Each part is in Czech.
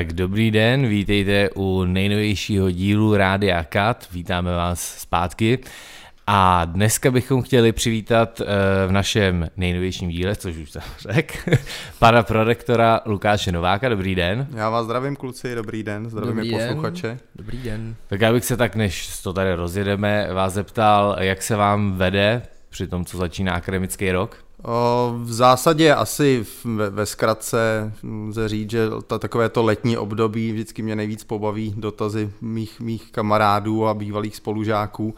Tak dobrý den, vítejte u nejnovějšího dílu Rádia Kat, vítáme vás zpátky. A dneska bychom chtěli přivítat uh, v našem nejnovějším díle, což už jsem řekl, pana prorektora Lukáše Nováka. Dobrý den. Já vás zdravím kluci, dobrý den, zdravím dobrý posluchače. Den. Dobrý den. Tak já bych se tak, než to tady rozjedeme, vás zeptal, jak se vám vede při tom, co začíná akademický rok? V zásadě asi ve, ve zkratce lze říct, že ta, takové to letní období vždycky mě nejvíc pobaví dotazy mých, mých kamarádů a bývalých spolužáků.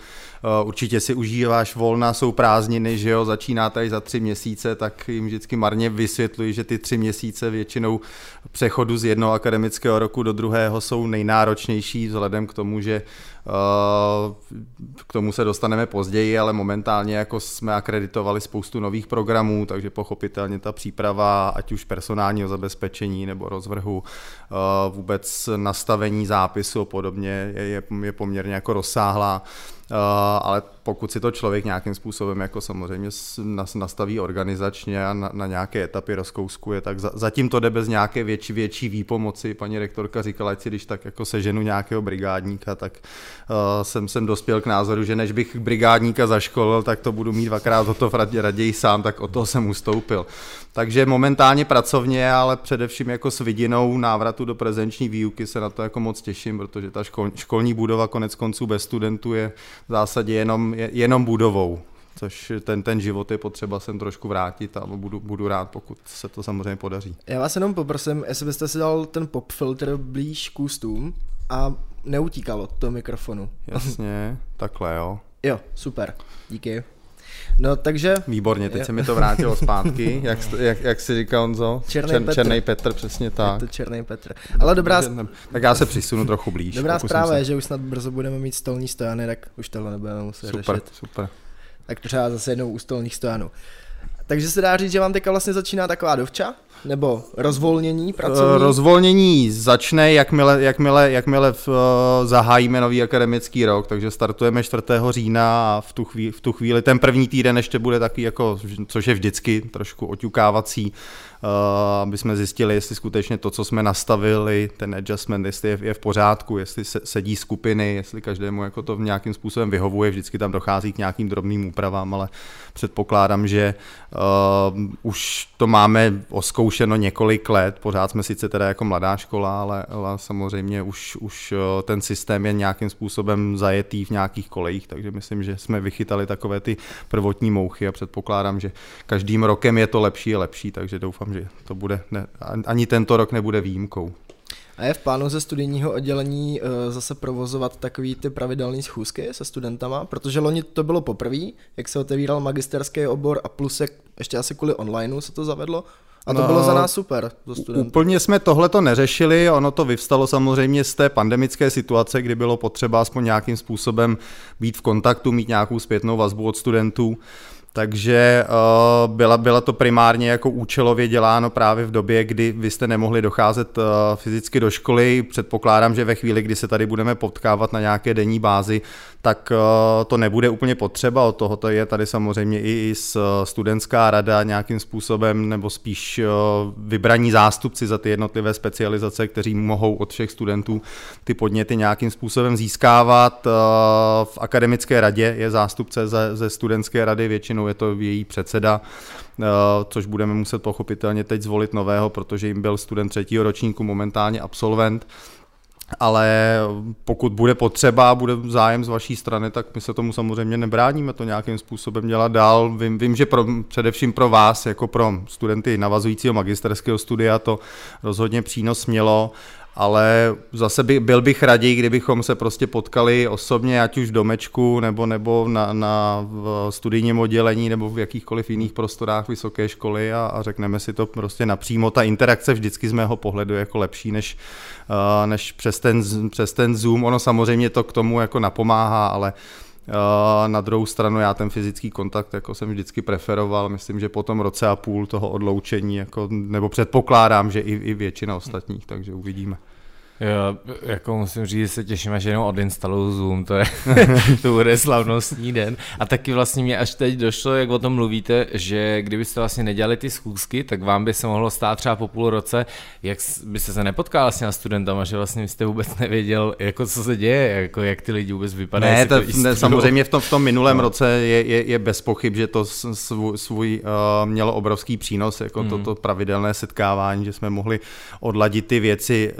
Určitě si užíváš volna, jsou prázdniny, že jo, začíná tady za tři měsíce, tak jim vždycky marně vysvětluji, že ty tři měsíce většinou přechodu z jednoho akademického roku do druhého jsou nejnáročnější vzhledem k tomu, že k tomu se dostaneme později, ale momentálně jako jsme akreditovali spoustu nových programů, takže pochopitelně ta příprava, ať už personálního zabezpečení nebo rozvrhu, vůbec nastavení zápisu a podobně je, je poměrně jako rozsáhlá. Uh, ale pokud si to člověk nějakým způsobem jako samozřejmě nastaví organizačně a na, na nějaké etapy rozkouskuje, tak za, zatím to jde bez nějaké větší, větší výpomoci. Paní rektorka říkala, ať si když tak jako seženu nějakého brigádníka, tak uh, jsem, jsem dospěl k názoru, že než bych brigádníka zaškolil, tak to budu mít dvakrát o to raději sám, tak o to jsem ustoupil. Takže momentálně pracovně, ale především jako s vidinou návratu do prezenční výuky se na to jako moc těším, protože ta škol, školní budova konec konců bez studentů je v zásadě jenom, jenom budovou což ten, ten život je potřeba sem trošku vrátit a budu, budu rád, pokud se to samozřejmě podaří. Já vás jenom poprosím, jestli byste si dal ten pop filtr blíž k ústům a neutíkalo to mikrofonu. Jasně, takhle jo. Jo, super, díky. No takže... Výborně, teď se mi to vrátilo zpátky, jak, jak, jak si říkal Honzo? Černý Čer, Petr. Černý Petr, přesně tak. Je to Černý Petr. Ale dobrá... Tak já se přisunu trochu blíž. Dobrá zpráva je, že už snad brzo budeme mít stolní stojany, tak už tohle nebudeme muset super, řešit. Super, Tak třeba zase jednou u stolních stojanů. Takže se dá říct, že vám teďka vlastně začíná taková dovča? Nebo rozvolnění pracovní? Rozvolnění začne, jakmile, jakmile, jakmile v, uh, zahájíme nový akademický rok, takže startujeme 4. října a v tu, chvíli, v tu chvíli ten první týden ještě bude taky, jako, což je vždycky trošku oťukávací, Eh, aby jsme zjistili, jestli skutečně to, co jsme nastavili, ten adjustment, jestli je, je v pořádku, jestli se, sedí skupiny, jestli každému jako to v nějakým způsobem vyhovuje, vždycky tam dochází k nějakým drobným úpravám, ale předpokládám, že uh, už to máme oskoušeno několik let, pořád jsme sice teda jako mladá škola, ale, ale samozřejmě už, už uh, ten systém je nějakým způsobem zajetý v nějakých kolejích, takže myslím, že jsme vychytali takové ty prvotní mouchy a předpokládám, že každým rokem je to lepší a lepší, takže doufám, že to bude, ne, ani tento rok nebude výjimkou. A je v plánu ze studijního oddělení uh, zase provozovat takový ty pravidelné schůzky se studentama, protože loni to bylo poprvé, jak se otevíral magisterský obor a plus jak ještě asi kvůli onlineu se to zavedlo, a to no, bylo za nás super. Za studentů. Úplně jsme tohle to neřešili, ono to vyvstalo samozřejmě z té pandemické situace, kdy bylo potřeba aspoň nějakým způsobem být v kontaktu, mít nějakou zpětnou vazbu od studentů. Takže uh, byla, byla to primárně jako účelově děláno právě v době, kdy vy jste nemohli docházet uh, fyzicky do školy. Předpokládám, že ve chvíli, kdy se tady budeme potkávat na nějaké denní bázi, tak uh, to nebude úplně potřeba. Od toho je tady samozřejmě i, i studentská rada nějakým způsobem, nebo spíš vybraní zástupci za ty jednotlivé specializace, kteří mohou od všech studentů ty podněty nějakým způsobem získávat. V akademické radě je zástupce ze, ze studentské rady většinou většinou je to její předseda, eh, což budeme muset pochopitelně teď zvolit nového, protože jim byl student třetího ročníku, momentálně absolvent, ale pokud bude potřeba, bude zájem z vaší strany, tak my se tomu samozřejmě nebráníme to nějakým způsobem dělat dál. Vím, vím že pro, především pro vás, jako pro studenty navazujícího magisterského studia, to rozhodně přínos mělo ale zase by, byl bych raději, kdybychom se prostě potkali osobně, ať už v domečku, nebo, nebo na, na v studijním oddělení, nebo v jakýchkoliv jiných prostorách vysoké školy a, a řekneme si to prostě napřímo. Ta interakce vždycky z mého pohledu je jako lepší, než, uh, než přes, ten, přes ten Zoom. Ono samozřejmě to k tomu jako napomáhá, ale na druhou stranu já ten fyzický kontakt jako jsem vždycky preferoval, myslím, že po tom roce a půl toho odloučení, jako, nebo předpokládám, že i, i většina ostatních, takže uvidíme. Jo, jako musím říct, že se těším, až jenom odinstaluju Zoom, to, je, to bude slavnostní den. A taky vlastně mě až teď došlo, jak o tom mluvíte, že kdybyste vlastně nedělali ty schůzky, tak vám by se mohlo stát třeba po půl roce, jak byste se nepotkal s těma studentama, že vlastně jste vůbec nevěděl, jako co se děje, jako jak ty lidi vůbec vypadají. Ne, to, ne samozřejmě v tom, v tom minulém no. roce je, je, je bez pochyb, že to svůj, svůj uh, mělo obrovský přínos, jako mm. toto pravidelné setkávání, že jsme mohli odladit ty věci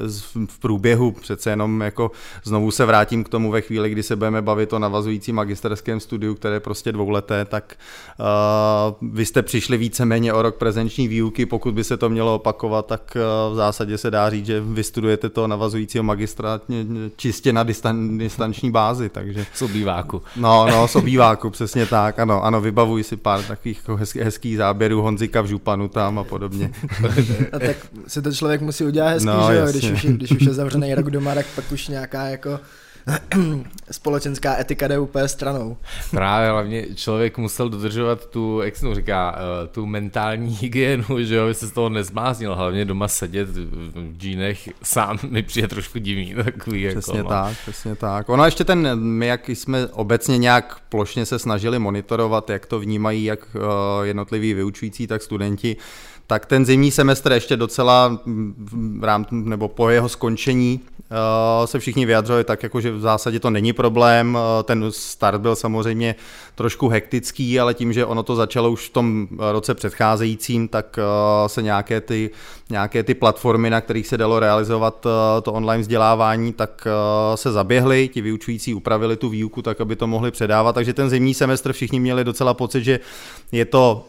v průběhu, přece jenom jako znovu se vrátím k tomu ve chvíli, kdy se budeme bavit o navazujícím magisterském studiu, které je prostě dvouleté, tak uh, vy jste přišli víceméně o rok prezenční výuky, pokud by se to mělo opakovat, tak uh, v zásadě se dá říct, že vystudujete to navazujícího magistra čistě na distan, distanční bázi, takže... Z obýváku. No, no, z obýváku, přesně tak, ano, ano, vybavuji si pár takových jako hezký, hezkých záběrů Honzika v županu tam a podobně. a tak si to člověk musí udělat hezký, no, že jo, když už, když už je zavřený rok doma, tak pak už nějaká jako společenská etika jde úplně stranou. Právě hlavně člověk musel dodržovat tu, jak se říká, eh, tu mentální hygienu, že jo, aby se z toho nezmáznil, hlavně doma sedět v džínech sám mi přijde trošku divný takový. Jako, přesně jako, tak, přesně tak. Ono ještě ten, my jak jsme obecně nějak plošně se snažili monitorovat, jak to vnímají jak eh, jednotliví vyučující, tak studenti, tak ten zimní semestr ještě docela v rám, nebo po jeho skončení uh, se všichni vyjadřovali tak, jako že v zásadě to není problém. Uh, ten start byl samozřejmě trošku hektický, ale tím, že ono to začalo už v tom roce předcházejícím, tak uh, se nějaké ty, nějaké ty platformy, na kterých se dalo realizovat to online vzdělávání, tak se zaběhly, ti vyučující upravili tu výuku tak, aby to mohli předávat, takže ten zimní semestr všichni měli docela pocit, že je to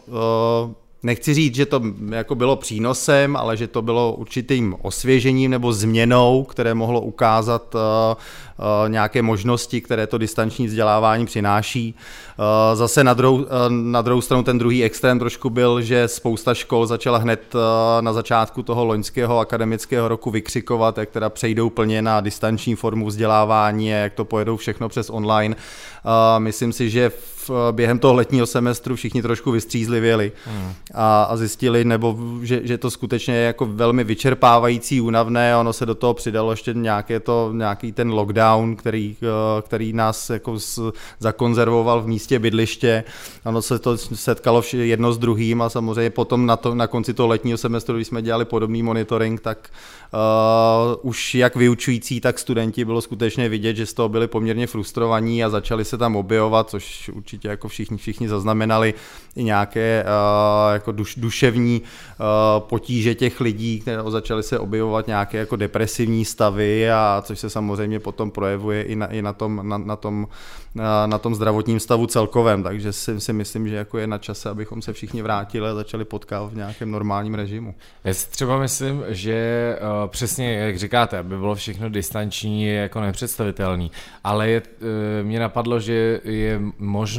nechci říct, že to jako bylo přínosem, ale že to bylo určitým osvěžením nebo změnou, které mohlo ukázat uh, uh, nějaké možnosti, které to distanční vzdělávání přináší. Uh, zase na druhou, na druhou stranu ten druhý extrém trošku byl, že spousta škol začala hned na začátku toho loňského akademického roku vykřikovat, jak teda přejdou plně na distanční formu vzdělávání jak to pojedou všechno přes online. Myslím si, že v, během toho letního semestru všichni trošku vystřízlivěli hmm. a, a zjistili, nebo že, že to skutečně je jako velmi vyčerpávající, únavné, ono se do toho přidalo ještě nějaké to, nějaký ten lockdown, který, eh, který nás jako z, zakonzervoval v místě bydliště, ono se to setkalo jedno s druhým a samozřejmě potom na, to, na konci toho letního semestru, když jsme dělali podobný monitoring, tak uh, už jak vyučující, tak studenti bylo skutečně vidět, že z toho byli poměrně frustrovaní a začali se tam objevovat, což určitě jako všichni, všichni zaznamenali i nějaké uh, jako duš, duševní uh, potíže těch lidí, které začaly se objevovat nějaké jako depresivní stavy a což se samozřejmě potom projevuje i na, i na tom, na, na tom na, na tom zdravotním stavu celkovém, takže si, si myslím, že jako je na čase, abychom se všichni vrátili a začali potkávat v nějakém normálním režimu. Já si třeba myslím, že uh, přesně jak říkáte, aby bylo všechno distanční, je jako nepředstavitelný, ale je, uh, mě napadlo, že je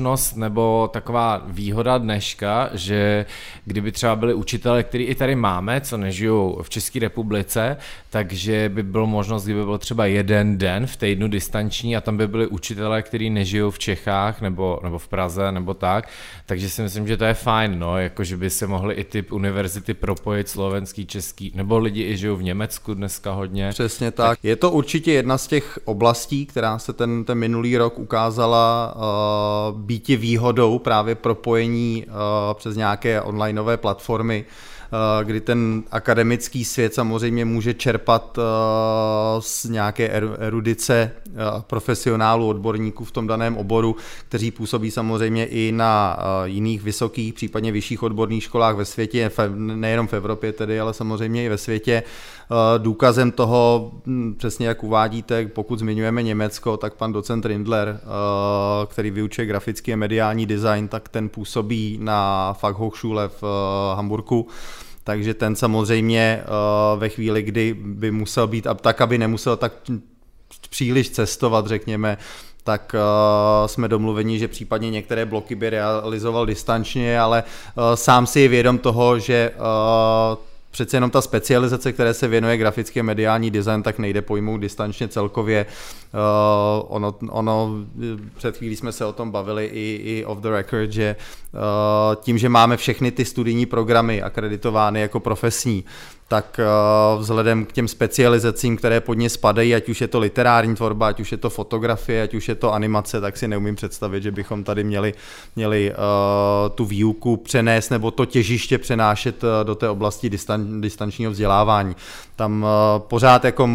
možnost nebo taková výhoda dneška, že kdyby třeba byli učitele, který i tady máme, co nežijou v České republice, takže by bylo možnost, kdyby byl třeba jeden den v týdnu distanční a tam by byli učitelé, kteří nežijou v Čechách nebo, nebo v Praze nebo tak, takže si myslím, že to je fajn, no, jako že by se mohly i ty univerzity propojit slovenský, český, nebo lidi i žijou v Německu dneska hodně. Přesně tak. tak. Je to určitě jedna z těch oblastí, která se ten, ten minulý rok ukázala uh, být výhodou právě propojení uh, přes nějaké onlineové platformy. Eh, kdy ten akademický svět samozřejmě může čerpat eh, z nějaké erudice eh, profesionálů, odborníků v tom daném oboru, kteří působí samozřejmě i na jiných vysokých, případně vyšších odborných školách ve světě, nejenom v Evropě tedy, ale samozřejmě i ve světě. Důkazem toho, hm, přesně jak uvádíte, pokud zmiňujeme Německo, tak pan docent Rindler, který vyučuje grafický a mediální design, tak ten působí na Fachhochschule v Hamburgu takže ten samozřejmě uh, ve chvíli, kdy by musel být, tak aby nemusel tak příliš cestovat, řekněme, tak uh, jsme domluveni, že případně některé bloky by realizoval distančně, ale uh, sám si je vědom toho, že přece jenom ta specializace, které se věnuje grafický a mediální design, tak nejde pojmout distančně celkově. Ono, ono, před chvílí jsme se o tom bavili i, i off the record, že tím, že máme všechny ty studijní programy akreditovány jako profesní, tak uh, vzhledem k těm specializacím, které pod ně spadají, ať už je to literární tvorba, ať už je to fotografie, ať už je to animace, tak si neumím představit, že bychom tady měli, měli uh, tu výuku přenést nebo to těžiště přenášet uh, do té oblasti distan, distančního vzdělávání. Tam uh, pořád jako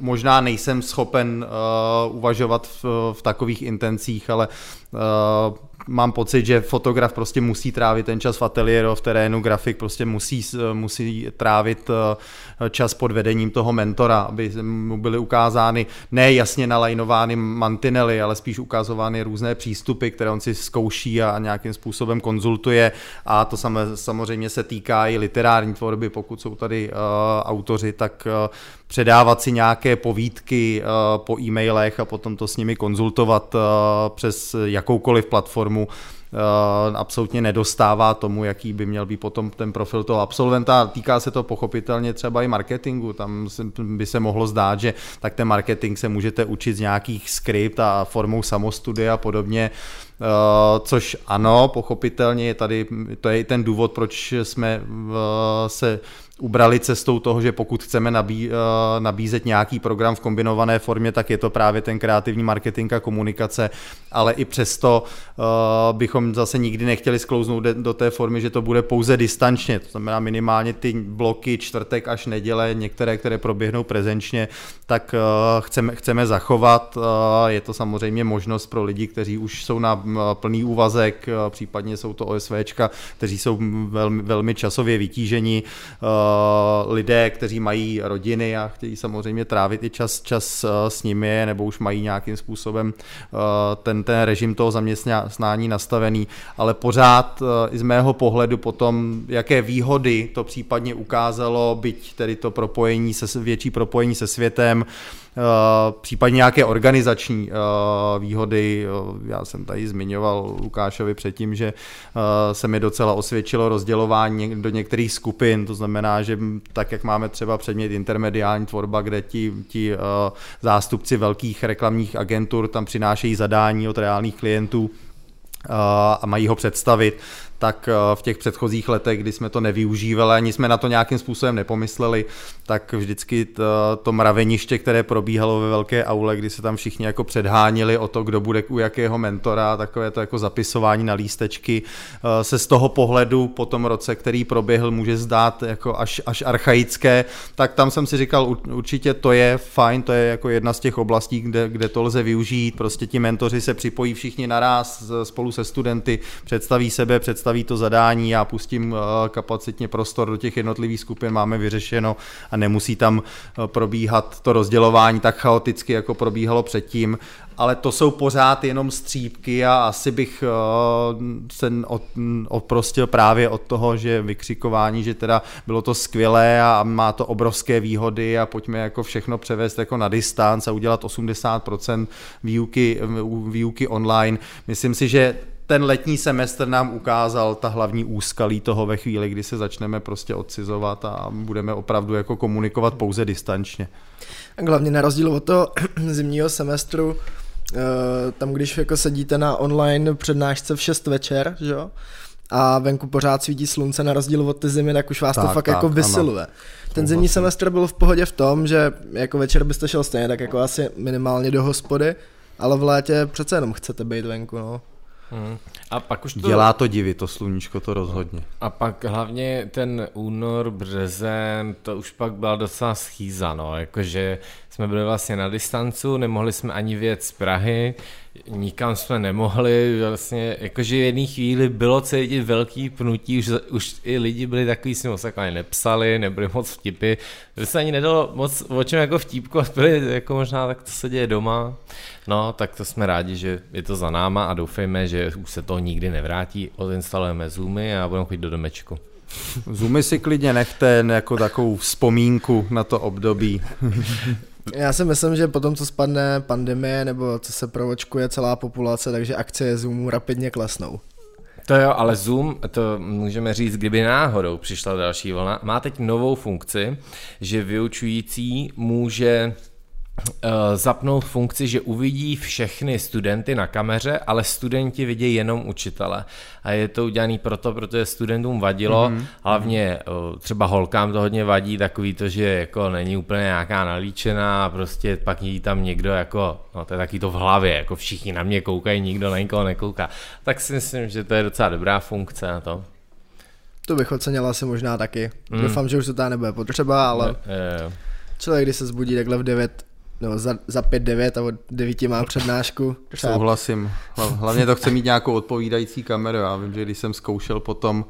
možná nejsem schopen uh, uvažovat v, takových intencích, ale uh, mám pocit, že fotograf prostě musí trávit ten čas v ateliéru, v terénu, grafik prostě musí, musí trávit eh, čas pod vedením toho mentora, aby mu byly ukázány ne jasně nalajnovány mantinely, ale spíš ukazovány různé přístupy, které on si zkouší a nějakým způsobem konzultuje. A to samozřejmě se týká i literární tvorby, pokud jsou tady uh, autoři, tak uh, předávat si nějaké povídky uh, po e-mailech a potom to s nimi konzultovat uh, přes jakoukoliv platformu uh, absolutně nedostává tomu, jaký by měl být potom ten profil toho absolventa. Týká se to pochopitelně třeba i marketingu. Tam by se mohlo zdát, že tak ten marketing se můžete učit z nějakých skript a formou samostudia a podobně. Což ano, pochopitelně je tady, to je i ten důvod, proč jsme se ubrali cestou toho, že pokud chceme nabí, eh, nabízet nějaký program v kombinované formě, tak je to právě ten kreativní marketing a komunikace, ale i přesto uh, bychom zase nikdy nechtěli sklouznout do té formy, že to bude pouze distančně, to znamená minimálně ty bloky čtvrtek až neděle, některé, které proběhnou prezenčně, tak uh, chceme, chceme zachovat. Je to samozřejmě možnost pro lidi, kteří už jsou na plný úvazek, případně jsou to OSVčka, kteří jsou velmi, velmi časově vytíženi. Eh, lidé, kteří mají rodiny a chtějí samozřejmě trávit i čas, čas eh, s nimi, nebo už mají nějakým způsobem eh, ten, ten režim toho zaměstnání nastavený, ale pořád i z mého pohledu potom, jaké výhody to případně ukázalo, byť tedy to propojení, se, větší propojení se světem, případně nějaké organizační eh, výhody. Já jsem tady zmiňoval Lukášovi předtím, že eh, se mi docela osvědčilo rozdělování do některých skupin, to znamená, že tak, jak máme třeba předmět intermediální tvorba, kde ti, ti zástupci velkých reklamních agentur tam přinášejí zadání od reálných klientů, a mají ho představit, tak eh, v těch předchozích letech, kdy jsme to nevyužívali, ani jsme na to nějakým způsobem nepomysleli, tak vždycky to, to mraveniště, které probíhalo ve velké aule, kdy se tam všichni jako předhánili o to, kdo bude u jakého mentora, takové to jako zapisování na lístečky, eh, se z toho pohledu po tom roce, který proběhl, může zdát jako až, až archaické, tak tam jsem si říkal, určitě to je fajn, to je jako jedna z těch oblastí, kde, kde to lze využít, prostě ti mentoři se připojí všichni naraz spolu se studenty, představí sebe, představí nastaví to zadání, já pustím eh, kapacitně prostor do těch jednotlivých skupin, máme vyřešeno a nemusí tam eh, probíhat to rozdělování tak chaoticky, jako probíhalo předtím, ale to jsou pořád jenom střípky a asi bych eh, se oprostil právě od toho, že vykřikování, že teda bylo to skvělé a má to obrovské výhody a pojďme jako všechno převést jako na distanc a udělat 80% výuky, výuky online. Myslím si, že ten letní semestr nám ukázal ta hlavní úskalí toho ve chvíli, kdy se začneme prostě odcizovat a budeme opravdu jako komunikovat pouze distančně. A hlavně na rozdíl od toho zimního semestru, eh, tam když jako sedíte na online přednášce v 6 večer, že jo, a venku pořád svítí slunce na rozdíl od ty zimy, tak už vás tak, to fakt tak, jako vysiluje. Ano. Ten zimní semestr byl v pohodě v tom, že jako večer byste šel stejně, tak jako asi minimálně do hospody, ale v létě přece jenom chcete být venku, no. Hmm. A pak už to... Dělá to divy, to sluníčko to rozhodně. A pak hlavně ten únor, březen, to už pak byla docela schýza, no, jakože jsme byli vlastně na distancu, nemohli jsme ani věc z Prahy, nikam jsme nemohli, vlastně jakože v jedné chvíli bylo cítit velký pnutí, už, už i lidi byli takový, si moc jako nepsali, nebyli moc vtipy, že se ani nedalo moc o čem jako vtípko, byli jako možná tak, co se děje doma, no tak to jsme rádi, že je to za náma a doufejme, že už se to nikdy nevrátí, odinstalujeme Zoomy a budeme chodit do domečku. Zoomy si klidně nechte jako takovou vzpomínku na to období. Já si myslím, že potom, co spadne pandemie nebo co se provočkuje celá populace, takže akcie Zoomu rapidně klesnou. To jo, ale Zoom, to můžeme říct, kdyby náhodou přišla další vlna, má teď novou funkci, že vyučující může zapnout funkci, že uvidí všechny studenty na kameře, ale studenti vidí jenom učitele. A je to udělané proto, protože studentům vadilo, mm-hmm. hlavně třeba holkám to hodně vadí, takový to, že jako není úplně nějaká nalíčená a prostě pak jí tam někdo jako, no to je taky to v hlavě, jako všichni na mě koukají, nikdo na nikoho nekouká. Tak si myslím, že to je docela dobrá funkce na to. To bych ocenila asi možná taky. Mm. Doufám, že už to tady nebude potřeba, ale je, je. člověk, když se zbudí takhle v 9, no za, za 5-9 a od 9 má přednášku. Třeba... Souhlasím. Hlavně to chce mít nějakou odpovídající kameru. Já vím, že když jsem zkoušel potom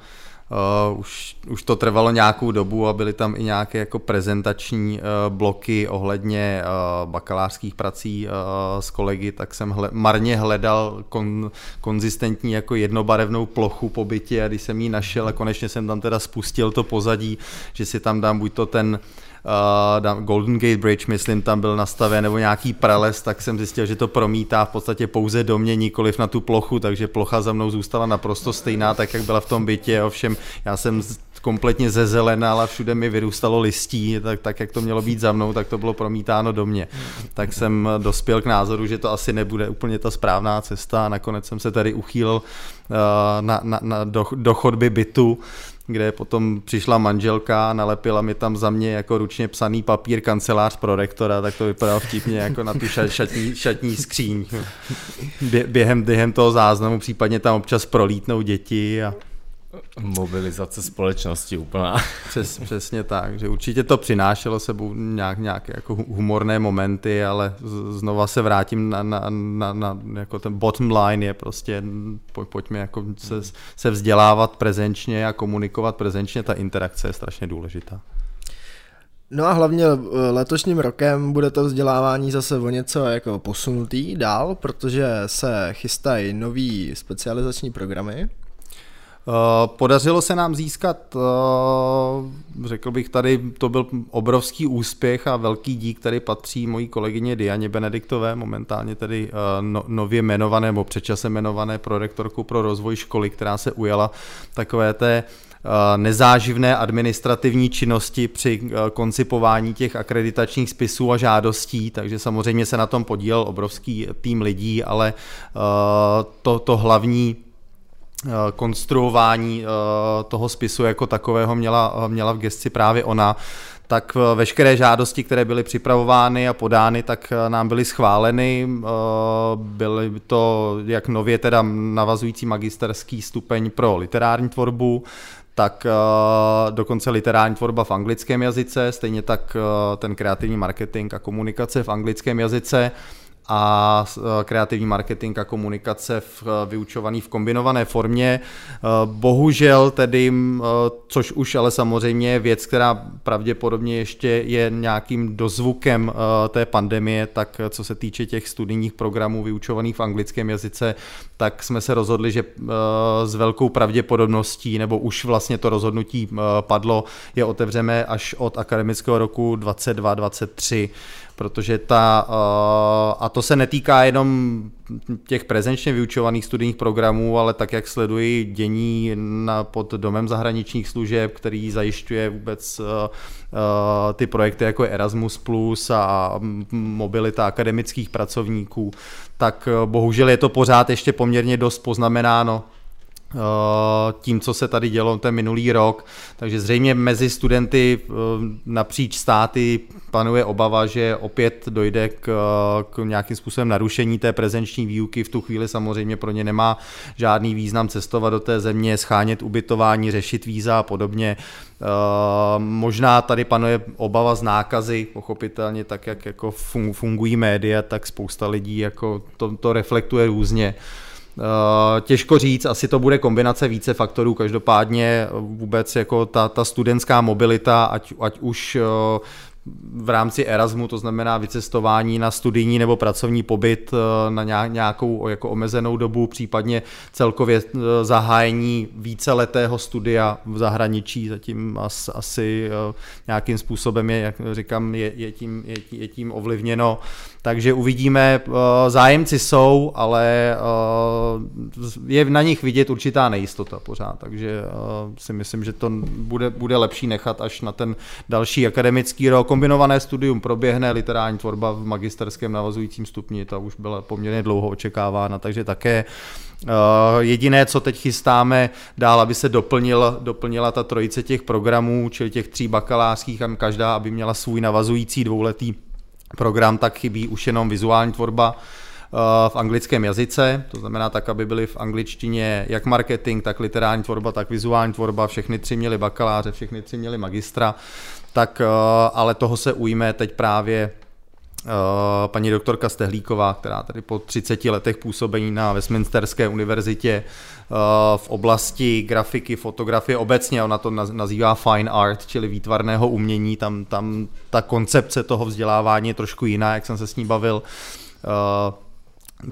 Uh, už, už to trvalo nějakou dobu a byly tam i nějaké jako prezentační uh, bloky ohledně uh, bakalářských prací uh, s kolegy, tak jsem hle, marně hledal kon, konzistentní jako jednobarevnou plochu po bytě a když jsem ji našel a konečně jsem tam teda spustil to pozadí, že si tam dám buď to ten uh, Golden Gate Bridge, myslím, tam byl nastaven, nebo nějaký prales, tak jsem zjistil, že to promítá v podstatě pouze do mě, nikoliv na tu plochu, takže plocha za mnou zůstala naprosto stejná, tak jak byla v tom bytě, ovšem já jsem kompletně zezelenal a všude mi vyrůstalo listí, tak, tak jak to mělo být za mnou, tak to bylo promítáno do mě. Tak jsem dospěl k názoru, že to asi nebude úplně ta správná cesta a nakonec jsem se tady uchýlil uh, na, na, na, do, do chodby bytu, kde potom přišla manželka nalepila mi tam za mě jako ručně psaný papír kancelář pro rektora, tak to vypadalo vtipně jako na tu šatní, šatní skříň. Během, během toho záznamu případně tam občas prolítnou děti a Mobilizace společnosti úplná. Přes, přesně tak, že určitě to přinášelo sebou nějak, nějaké jako humorné momenty, ale znova se vrátím na, na, na, na jako ten bottom line je prostě poj, pojďme jako se, se vzdělávat prezenčně a komunikovat prezenčně, ta interakce je strašně důležitá. No a hlavně eh, letošním rokem bude to vzdělávání zase o něco jako posunutý dál, protože se chystají nový specializační programy, podařilo se nám získat, eh, řekl bych tady, to byl obrovský úspěch a velký dík, který patří mojí kolegyně Dianě Benediktové, momentálně tedy eh, no, nově jmenované, nebo předčase jmenované prorektorku pro rozvoj školy, která se ujala takové té nezáživné administrativní činnosti při koncipování těch akreditačních spisů a žádostí, takže samozřejmě se na tom podílel obrovský tým lidí, ale to, to hlavní Eh, konstruování eh, toho spisu jako takového měla, měla v gesci právě ona, tak eh, veškeré žádosti, které byly připravovány a podány, tak nám byly schváleny. Byly to jak nově teda navazující magisterský stupeň pro literární tvorbu, tak dokonce literární tvorba v anglickém jazyce, stejně tak ten kreativní marketing a komunikace v anglickém jazyce a e, kreativní marketing a komunikace v, e, vyučovaný v kombinované formě. E, bohužel tedy, což už ale samozřejmě je věc, která pravděpodobně ještě je nějakým dozvukem té pandemie, tak co se týče těch studijních programů vyučovaných v anglickém jazyce, tak jsme se rozhodli, že s velkou pravděpodobností, nebo už vlastně to rozhodnutí padlo, je otevřeme až od akademického roku 22-23 protože ta, eh, a to se netýká jenom těch prezenčně vyučovaných studijních programů, ale tak, jak sleduji dění na, pod domem zahraničních služeb, který zajišťuje vůbec uh, uh, ty projekty jako Erasmus Plus a mobilita akademických pracovníků, tak bohužel je to pořád ještě poměrně dost poznamenáno. Eh, tím, co se tady dělo ten minulý rok. Takže zřejmě mezi studenty eh, napříč státy panuje obava, že opět dojde k, k nějakým způsobem narušení té prezenční výuky. V tu chvíli samozřejmě pro ně nemá žádný význam cestovat do té země, schánět ubytování, řešit víza a podobně. Možná tady panuje obava z nákazy, pochopitelně tak, jak jako fungují média, tak spousta lidí jako to, to reflektuje různě. Eh, těžko říct, asi to bude kombinace více faktorů, každopádně vůbec jako ta, ta studentská mobilita, ať, ať už eh, v rámci Erasmu, to znamená vycestování na studijní nebo pracovní pobyt eh, na nějakou jako omezenou dobu, případně celkově zahájení víceletého studia v zahraničí, zatím asi nějakým způsobem je, jak říkám, je, je, tím, je, je tím ovlivněno takže uvidíme, zájemci jsou, ale je na nich vidět určitá nejistota pořád, takže si myslím, že to bude, bude lepší nechat až na ten další akademický rok. Kombinované studium proběhne, literární tvorba v magisterském navazujícím stupni, ta už byla poměrně dlouho očekávána, takže také jediné, co teď chystáme dál, aby se doplnil, doplnila ta trojice těch programů, čili těch tří bakalářských, každá, aby měla svůj navazující dvouletý program, tak chybí už jenom vizuální tvorba v anglickém jazyce, to znamená tak, aby byly v angličtině jak marketing, tak literární tvorba, tak vizuální tvorba, všechny tři měli bakaláře, všechny tři měli magistra, tak ale toho se ujme teď právě paní doktorka Stehlíková, která tady po 30 letech působení na Westminsterské univerzitě v oblasti grafiky, fotografie obecně, ona to nazývá fine art, čili výtvarného umění, tam, tam ta koncepce toho vzdělávání je trošku jiná, jak jsem se s ní bavil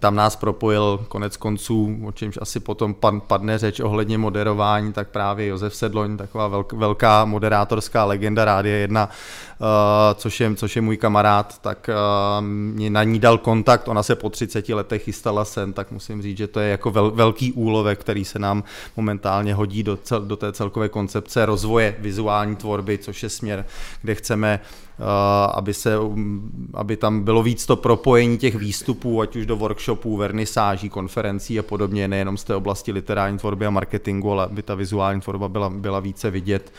tam nás propojil konec konců, o čemž asi potom padne řeč ohledně moderování, tak právě Josef Sedloň, taková velká moderátorská legenda Rádia 1, uh, což, je, což je můj kamarád, tak uh, mě na ní dal kontakt, ona se po 30 letech chystala sem, tak musím říct, že to je jako vel, velký úlovek, který se nám momentálně hodí do, cel, do té celkové koncepce rozvoje vizuální tvorby, což je směr, kde chceme aby, se, aby tam bylo víc to propojení těch výstupů, ať už do workshopů, vernisáží, konferencí a podobně, nejenom z té oblasti literární tvorby a marketingu, ale aby ta vizuální tvorba byla, byla více vidět.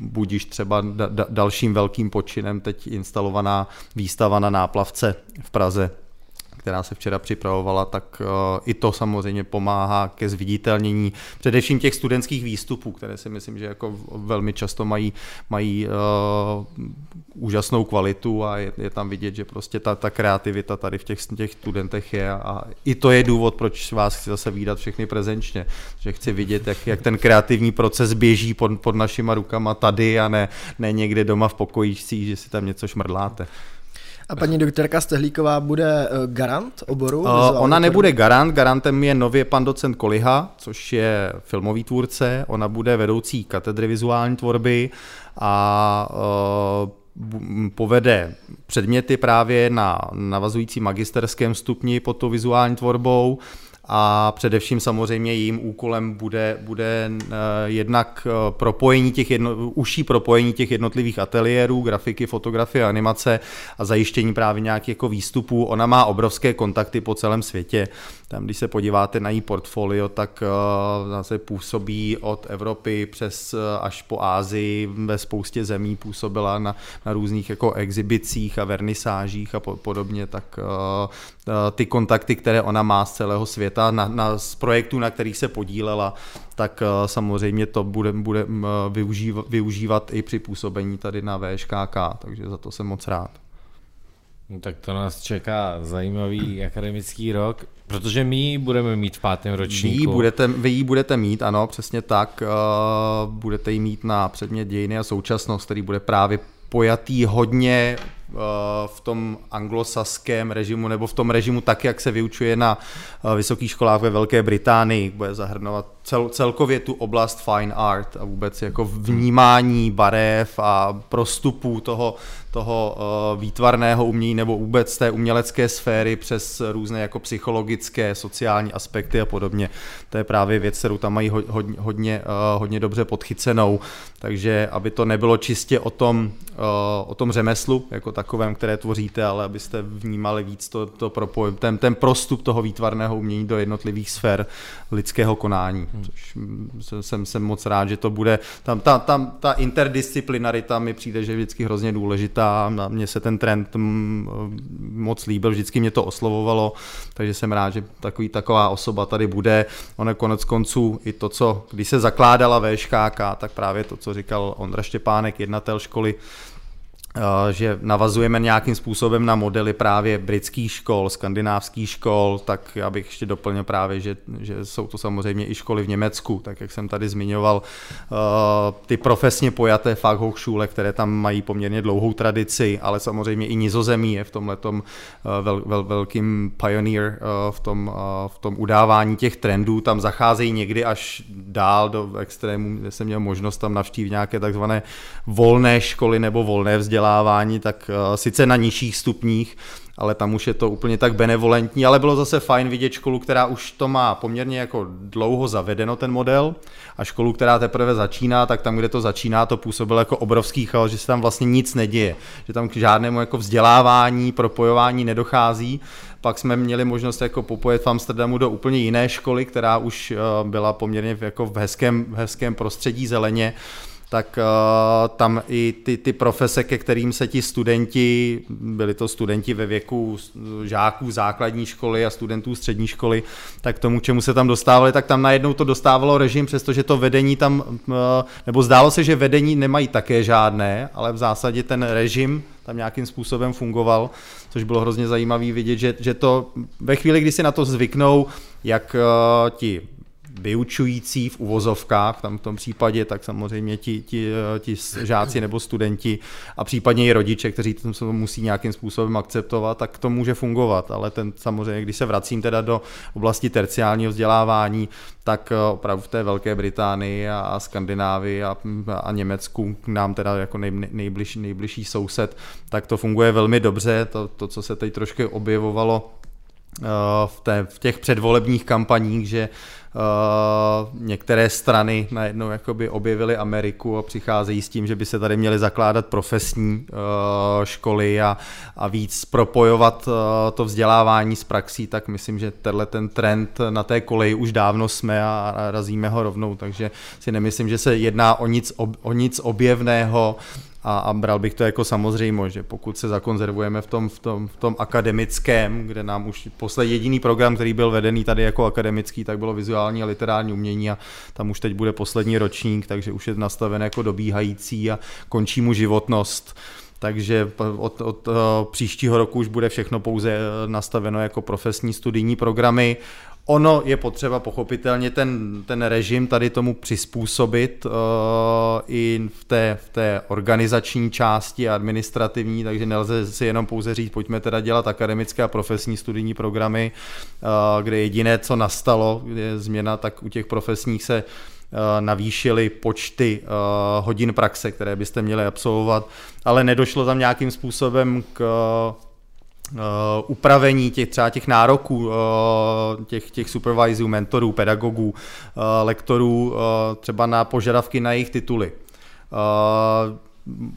Budíš třeba da, dalším velkým počinem teď instalovaná výstava na náplavce v Praze která se včera připravovala, tak eh, i to samozřejmě pomáhá ke zviditelnění především těch studentských výstupů, které si myslím, že jako velmi často mají, mají uh, úžasnou kvalitu a je, je tam vidět, že prostě ta, ta kreativita tady v těch, těch studentech je a i to je důvod, proč vás chci zase výdat všechny prezenčně, že chci vidět, jak, jak ten kreativní proces běží pod, pod našima rukama tady a ne, ne někde doma v pokojíčcích, že si tam něco šmrdláte. A paní doktorka Stehlíková bude uh, garant oboru? Uh, ona nebude garant, garantem je nově pan docent Koliha, což je filmový tvůrce, ona bude vedoucí katedry vizuální tvorby a uh, povede předměty právě na navazující magisterském stupni pod tou vizuální tvorbou a především samozřejmě jejím úkolem bude, bude eh, jednak eh, propojení těch jedno, užší propojení těch jednotlivých ateliérů, grafiky, fotografie, animace a zajištění právě nějakých jako výstupů. Ona má obrovské kontakty po celém světě. Tam, když se podíváte na její portfolio, tak uh, zase působí od Evropy přes uh, až po Ázii, ve spoustě zemí působila na, na různých jako exhibicích a vernisážích a po, podobně, tak uh, ty kontakty, které ona má z celého světa, na, na, z projektů, na kterých se podílela, tak samozřejmě to bude, bude využívat, využívat i při působení tady na VŠKK, takže za to jsem moc rád. No, tak to nás čeká zajímavý akademický rok, protože my ji budeme mít v pátém ročníku. Vy ji budete, vy ji budete mít, ano, přesně tak. Uh, budete ji mít na předmět dějiny a současnost, který bude právě pojatý hodně uh, v tom anglosaském režimu, nebo v tom režimu tak, jak se vyučuje na uh, vysokých školách ve Velké Británii. Bude zahrnovat cel, celkově tu oblast fine art a vůbec jako vnímání barev a prostupů toho, toho uh, výtvarného umění nebo vůbec té umělecké sféry přes různé jako psychologické, sociální aspekty a podobně. To je právě věc, kterou tam mají hodně, hodně, uh, hodně dobře podchycenou, takže aby to nebylo čistě o tom, uh, o tom řemeslu jako takovém, které tvoříte, ale abyste vnímali víc to, to propoj, ten, ten prostup toho výtvarného umění do jednotlivých sfér lidského konání, hmm. což jsem, jsem moc rád, že to bude, tam, tam, tam ta interdisciplinarita mi přijde, že je vždycky hrozně důležitá a mně se ten trend mm, moc líbil, vždycky mě to oslovovalo, takže jsem rád, že takový, taková osoba tady bude. Ono konec konců i to, co, když se zakládala VŠKK, tak právě to, co říkal Ondra Štěpánek, jednatel školy, že navazujeme nějakým způsobem na modely právě britských škol, skandinávských škol, tak já bych ještě doplnil právě, že, že jsou to samozřejmě i školy v Německu, tak jak jsem tady zmiňoval, eh, ty profesně pojaté Fachhochschule, které tam mají poměrně dlouhou tradici, ale samozřejmě i nizozemí je v tomhle eh, vel, vel, velkým pioneer v tom, v tom udávání těch trendů, tam zacházejí někdy až dál do extrému, kde jsem měl možnost tam navštívit nějaké takzvané volné školy nebo volné vzdělání, vzdělávání, tak sice na nižších stupních, ale tam už je to úplně tak benevolentní, ale bylo zase fajn vidět školu, která už to má poměrně jako dlouho zavedeno ten model. A školu, která teprve začíná, tak tam, kde to začíná, to působilo jako obrovský chaos, že se tam vlastně nic neděje, že tam k žádnému jako vzdělávání, propojování nedochází. Pak jsme měli možnost jako popojet v Amsterdamu do úplně jiné školy, která už eh, byla poměrně jako v hezkém, v hezkém prostředí zeleně tak uh, tam i ty, ty profese, ke kterým se ti studenti, byli to studenti ve věku žáků základní školy a studentů střední školy, tak tomu, čemu se tam dostávali, tak tam najednou to dostávalo režim, přestože to vedení tam, uh, nebo zdálo se, že vedení nemají také žádné, ale v zásadě ten režim tam nějakým způsobem fungoval, což bylo hrozně zajímavé vidět, že, že to ve chvíli, kdy si na to zvyknou, jak uh, ti vyučující v uvozovkách, tam v tom případě, tak samozřejmě ti, ti, ti žáci nebo studenti a případně i rodiče, kteří to musí nějakým způsobem akceptovat, tak to může fungovat, ale ten samozřejmě, když se vracím teda do oblasti terciálního vzdělávání, tak eh, opravdu v té Velké Británii a, Skandinávii a, a Německu k nám teda jako nej, nejbližší, nejbližší soused, tak to funguje velmi dobře, to, to co se teď trošku objevovalo eh, v, té, v těch předvolebních kampaních, že Uh, některé strany najednou jakoby objevily Ameriku a přicházejí s tím, že by se tady měly zakládat profesní uh, školy a, a víc propojovat uh, to vzdělávání s praxí, tak myslím, že tenhle ten trend na té koleji už dávno jsme a, a razíme ho rovnou, takže si nemyslím, že se jedná o nic, o, o nic objevného a, a bral bych to jako samozřejmo, že pokud se zakonzervujeme v tom, v, tom, v tom akademickém, kde nám už poslední jediný program, který byl vedený tady jako akademický, tak bylo vizuální a literární umění a tam už teď bude poslední ročník, takže už je nastaven jako dobíhající a končí mu životnost takže od, od, od příštího roku už bude všechno pouze nastaveno jako profesní studijní programy. Ono je potřeba pochopitelně ten, ten režim tady tomu přizpůsobit uh, i v té, v té organizační části administrativní, takže nelze si jenom pouze říct, pojďme teda dělat akademické a profesní studijní programy, uh, kde jediné, co nastalo, je změna, tak u těch profesních se uh, navýšily počty hodin praxe, které byste měli absolvovat, ale nedošlo tam nějakým způsobem k uh, upravení těch třeba těch nároků uh, těch, těch supervisorů, mentorů, pedagogů, uh, lektorů třeba na požadavky na jejich tituly.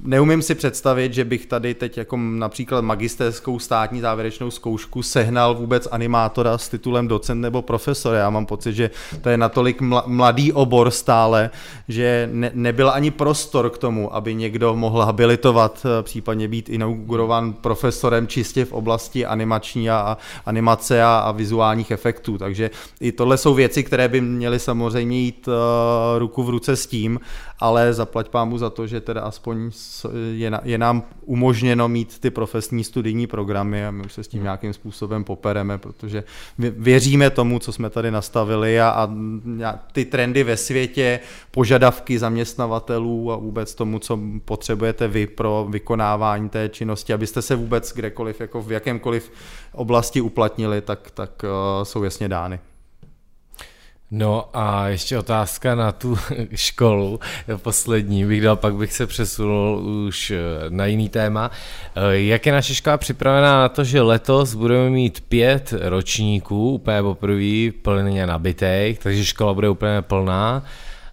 Neumím si představit, že bych tady teď jako například magisterskou státní závěrečnou zkoušku sehnal vůbec animátora s titulem docent nebo profesor. Já mám pocit, že to je natolik mladý obor stále, že ne, nebyl ani prostor k tomu, aby někdo mohl habilitovat, eh, případně být inaugurovan profesorem čistě v oblasti animační a, a animace a, a vizuálních efektů. Takže i tohle jsou věci, které by měly samozřejmě jít uh, ruku v ruce s tím, ale zaplať pámu za to, že teda aspoň je, na, je nám umožněno mít ty profesní studijní programy a my už se s tím hmm. nějakým způsobem popereme, protože věříme tomu, co jsme tady nastavili a, a ty trendy ve světě, požadavky zaměstnavatelů a vůbec tomu, co potřebujete vy pro vykonávání té činnosti, abyste se vůbec kdekoliv, jako v jakémkoliv oblasti uplatnili, tak, tak uh, jsou jasně dány. No a ještě otázka na tu školu, poslední bych dal, pak bych se přesunul už eh, na jiný téma. Eh, jak je naše škola připravená na to, že letos budeme mít pět ročníků, úplně poprvé plně nabitých, takže škola bude úplně plná.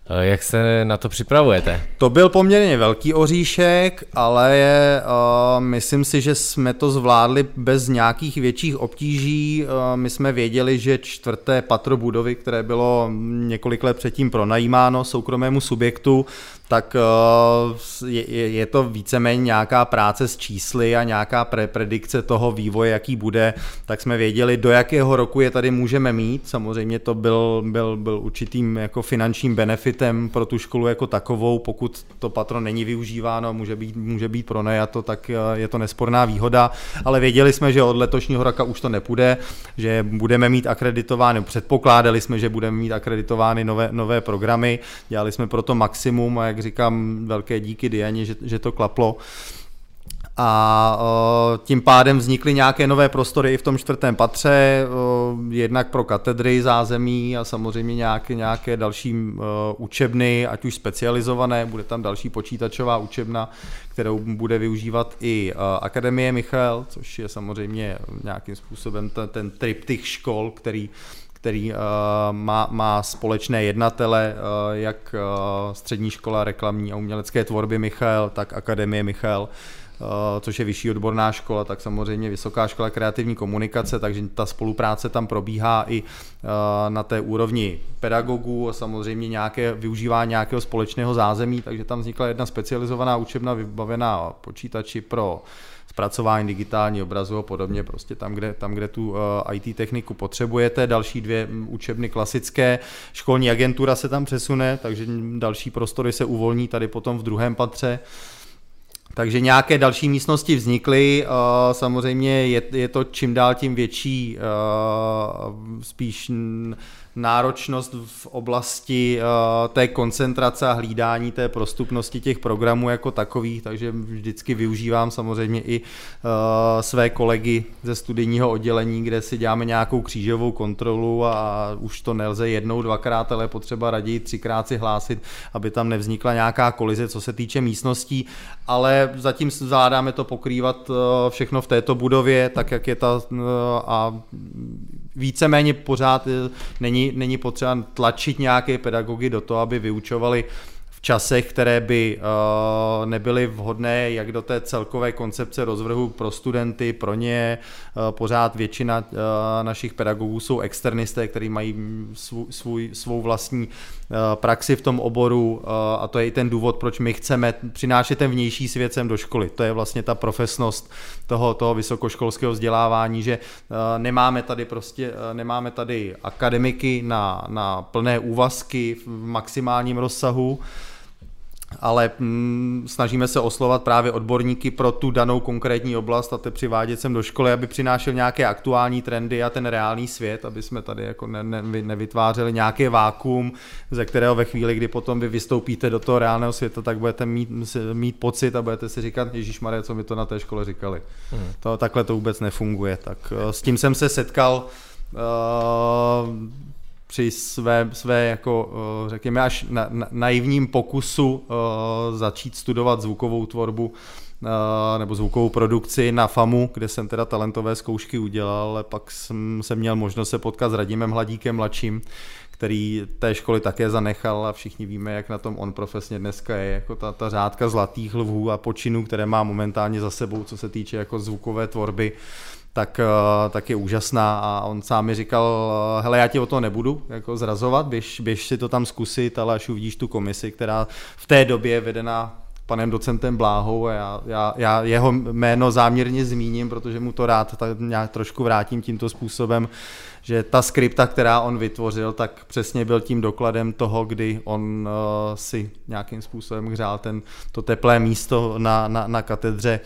Eh, jak se na to připravujete? To byl poměrně velký oříšek, ale je, uh, myslím si, že jsme to zvládli bez nějakých větších obtíží. Uh, my jsme věděli, že čtvrté patro budovy, které bylo několik let předtím pronajímáno soukromému subjektu, tak eh, je, je to víceméně nějaká práce s čísly a nějaká pre- predikce toho vývoje, jaký bude, tak jsme věděli, do jakého roku je tady můžeme mít. Samozřejmě to byl, byl, byl určitým jako finančním benefitem pro tu školu jako takovou, pokud to patron není využíváno, může být, může být pronajato, tak eh, je to nesporná výhoda, ale věděli jsme, že od letošního roka už to nepůjde, že budeme mít akreditovány, předpokládali jsme, že budeme mít akreditovány nové, nové programy, dělali jsme proto maximum a jak říkám, velké díky Dianě, že, že to klaplo. a tím pádem vznikly nějaké nové prostory i v tom čtvrtém patře, jednak pro katedry zázemí a samozřejmě nějaké, nějaké další učebny, ať už specializované, bude tam další počítačová učebna, kterou bude využívat i Akademie Michal, což je samozřejmě nějakým způsobem ten, ten triptych škol, který který uh, má, má společné jednatele, uh, jak uh, střední škola reklamní a umělecké tvorby Michal, tak Akademie Michal, což je vyšší odborná škola, tak samozřejmě Vysoká škola kreativní komunikace, takže ta spolupráce tam probíhá i na té úrovni pedagogů a samozřejmě nějaké, využívá nějakého společného zázemí, takže tam vznikla jedna specializovaná učebna vybavená počítači pro zpracování digitální obrazu a podobně, prostě tam, kde, tam, kde tu eh, IT techniku potřebujete. Další dvě mm, učebny klasické, školní agentura se tam přesune, takže další prostory se uvolní tady potom v druhém patře. Takže nějaké další místnosti vznikly, eh, samozřejmě je, je to čím dál tím větší eh, spíš náročnost v oblasti uh, té koncentrace a hlídání té prostupnosti těch programů jako takových, takže vždycky využívám samozřejmě i uh, své kolegy ze studijního oddělení, kde si děláme nějakou křížovou kontrolu a už to nelze jednou, dvakrát, ale potřeba raději třikrát si hlásit, aby tam nevznikla nějaká kolize, co se týče místností, ale zatím zvládáme to pokrývat uh, všechno v této budově, tak jak je ta a víceméně pořád eh, není, není potřeba tlačit nějaké pedagogy do toho, aby vyučovali časech, které by uh, nebyly vhodné jak do té celkové koncepce rozvrhu pro studenty, pro ně. Uh, pořád většina uh, našich pedagogů jsou externisté, kteří mají svůj, svůj, svou vlastní praxi v tom oboru a to je i ten důvod, proč my chceme přinášet ten vnější svět sem do školy. To je vlastně ta profesnost toho, toho vysokoškolského vzdělávání, že nemáme tady prostě, nemáme tady akademiky na, na plné úvazky v maximálním rozsahu, ale mm, snažíme se oslovat právě odborníky pro tu danou konkrétní oblast a te přivádět sem do školy, aby přinášel nějaké aktuální trendy a ten reálný svět, aby jsme tady jako ne, ne, nevytvářeli nějaké vákum, ze kterého ve chvíli, kdy potom vy vystoupíte do toho reálného světa, tak budete mít, mít pocit a budete si říkat, Ježíš Marie, co mi to na té škole říkali. Hmm. To, takhle to vůbec nefunguje. Tak eh, s tím jsem se setkal uh, při své, své jako, eh, řekněme, až na, na, naivním pokusu uh, začít studovat zvukovou tvorbu uh, nebo zvukovou produkci na FAMu, kde jsem teda talentové zkoušky udělal, ale pak jsem, jsem měl možnost se potkat s Radimem Hladíkem mladším, který té školy také zanechal a všichni víme, jak na tom on profesně dneska je, jako ta, ta řádka zlatých lvů a počinů, které má momentálně za sebou, co se týče jako zvukové tvorby, uh, tak, eh, tak je úžasná. A on sám mi říkal, eh, hele, já ti o to nebudu jako zrazovat, běž, běž si to tam zkusit, ale až uvidíš tu komisi, která v té době vedená panem docentem Bláhou a já, já, já jeho jméno záměrně zmíním, protože mu to rád tak nějak trošku vrátím tímto způsobem, že ta skripta, která on vytvořil, tak přesně byl tím dokladem toho, kdy on uh, si nějakým způsobem hřál ten, to teplé místo na, na, na katedře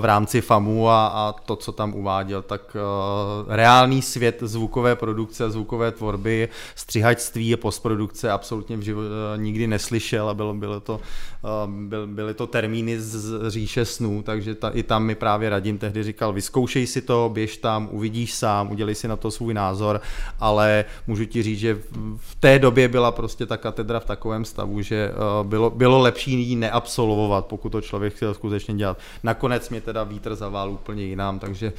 v rámci FAMu a, a to, co tam uváděl, tak uh, reálný svět zvukové produkce zvukové tvorby, střihačství a postprodukce absolutně v živo, uh, nikdy neslyšel a bylo, bylo to, uh, byl, byly to termíny z, z říše snů, takže ta, i tam mi právě radím tehdy říkal, vyzkoušej si to, běž tam, uvidíš sám, udělej si na to svůj názor, ale můžu ti říct, že v té době byla prostě ta katedra v takovém stavu, že uh, bylo, bylo lepší ji neabsolvovat, pokud to člověk chtěl skutečně dělat. Nakonec nakonec mě teda vítr zavál úplně jinam, takže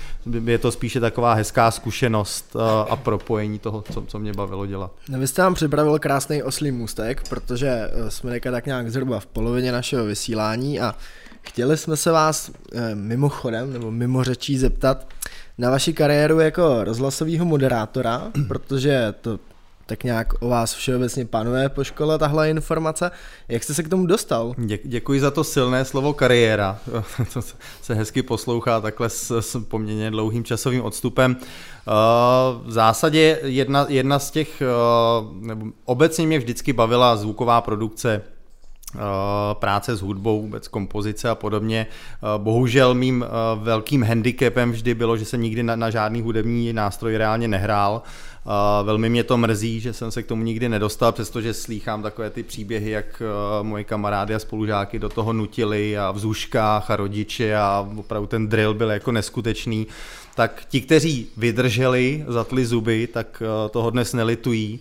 je to spíše taková hezká zkušenost eh, a propojení toho, co, co mě bavilo dělat. No, vy jste nám připravil krásný oslý můstek, protože eh, jsme teďka tak nějak zhruba v polovině našeho vysílání a chtěli jsme se vás eh, mimochodem nebo mimo řečí zeptat na vaši kariéru jako rozhlasového moderátora, protože to tak nějak o vás všeobecně panuje po škole tahle informace. Jak jste se k tomu dostal? Dě, děkuji za to silné slovo kariéra. to se hezky poslouchá takhle s, s poměrně dlouhým časovým odstupem. Uh, v zásadě jedna, jedna z těch, uh, nebo obecně mě vždycky bavila zvuková produkce práce s hudbou, vůbec kompozice a podobně. Bohužel mým velkým handicapem vždy bylo, že jsem nikdy na, na žádný hudební nástroj reálně nehrál a velmi mě to mrzí, že jsem se k tomu nikdy nedostal, přestože slýchám takové ty příběhy, jak uh, moje kamarády a spolužáky do toho nutili a v zuškách a rodiče a opravdu ten drill byl jako neskutečný. Tak ti, kteří vydrželi, zatli zuby, tak uh, toho dnes nelitují.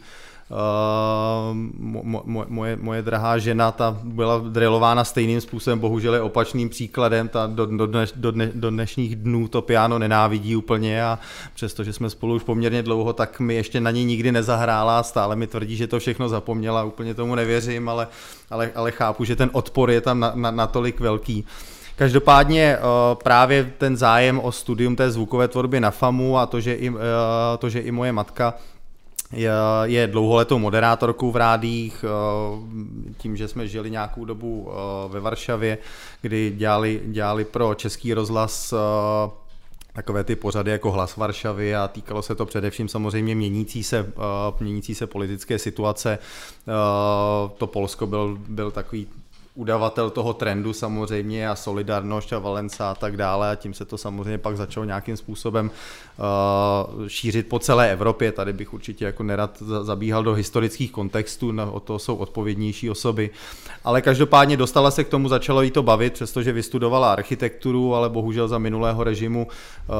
Uh, mo, mo, moje, moje drahá žena, ta byla drillována stejným způsobem, bohužel je opačným příkladem, ta do, do, dneš, do, dne, do dnešních dnů to piano nenávidí úplně a přestože jsme spolu už poměrně dlouho, tak mi ještě na ní nikdy nezahrála, stále mi tvrdí, že to všechno zapomněla, úplně tomu nevěřím, ale, ale, ale chápu, že ten odpor je tam na, na, natolik velký. Každopádně právě ten zájem o studium té zvukové tvorby na FAMu a to, že i, to, že i moje matka je dlouholetou moderátorkou v rádích, eh, tím, že jsme žili nějakou dobu eh, ve Varšavě, kdy dělali, dělali pro Český rozhlas eh, takové ty pořady jako Hlas Varšavy a týkalo se to především samozřejmě měnící se, měnící se politické situace. To Polsko byl, byl takový udavatel toho trendu samozřejmě a Solidarność a Valenca a tak dále a tím se to samozřejmě pak začalo nějakým způsobem uh, šířit po celé Evropě. Tady bych určitě jako nerad zabíhal do historických kontextů, na, o to jsou odpovědnější osoby. Ale každopádně dostala se k tomu, začalo jí to bavit, přestože vystudovala architekturu, ale bohužel za minulého režimu uh,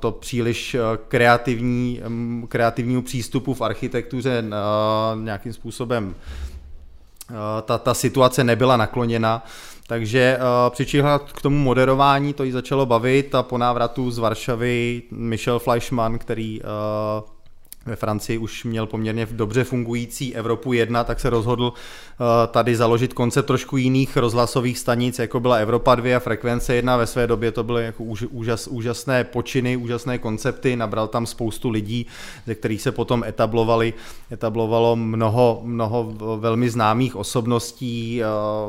to příliš uh, kreativní, um, kreativnímu přístupu v architektuře uh, nějakým způsobem Eh, ta, ta situace nebyla nakloněna, takže uh, přičihla k tomu moderování, to jí začalo bavit a po návratu z Varšavy Michel Fleischmann, který uh, ve Francii už měl poměrně dobře fungující Evropu 1, tak se rozhodl uh, tady založit koncept trošku jiných rozhlasových stanic, jako byla Evropa 2 a Frekvence 1. Ve své době to byly jako úžas, úžasné počiny, úžasné koncepty, nabral tam spoustu lidí, ze kterých se potom etablovali, etablovalo mnoho, mnoho velmi známých osobností,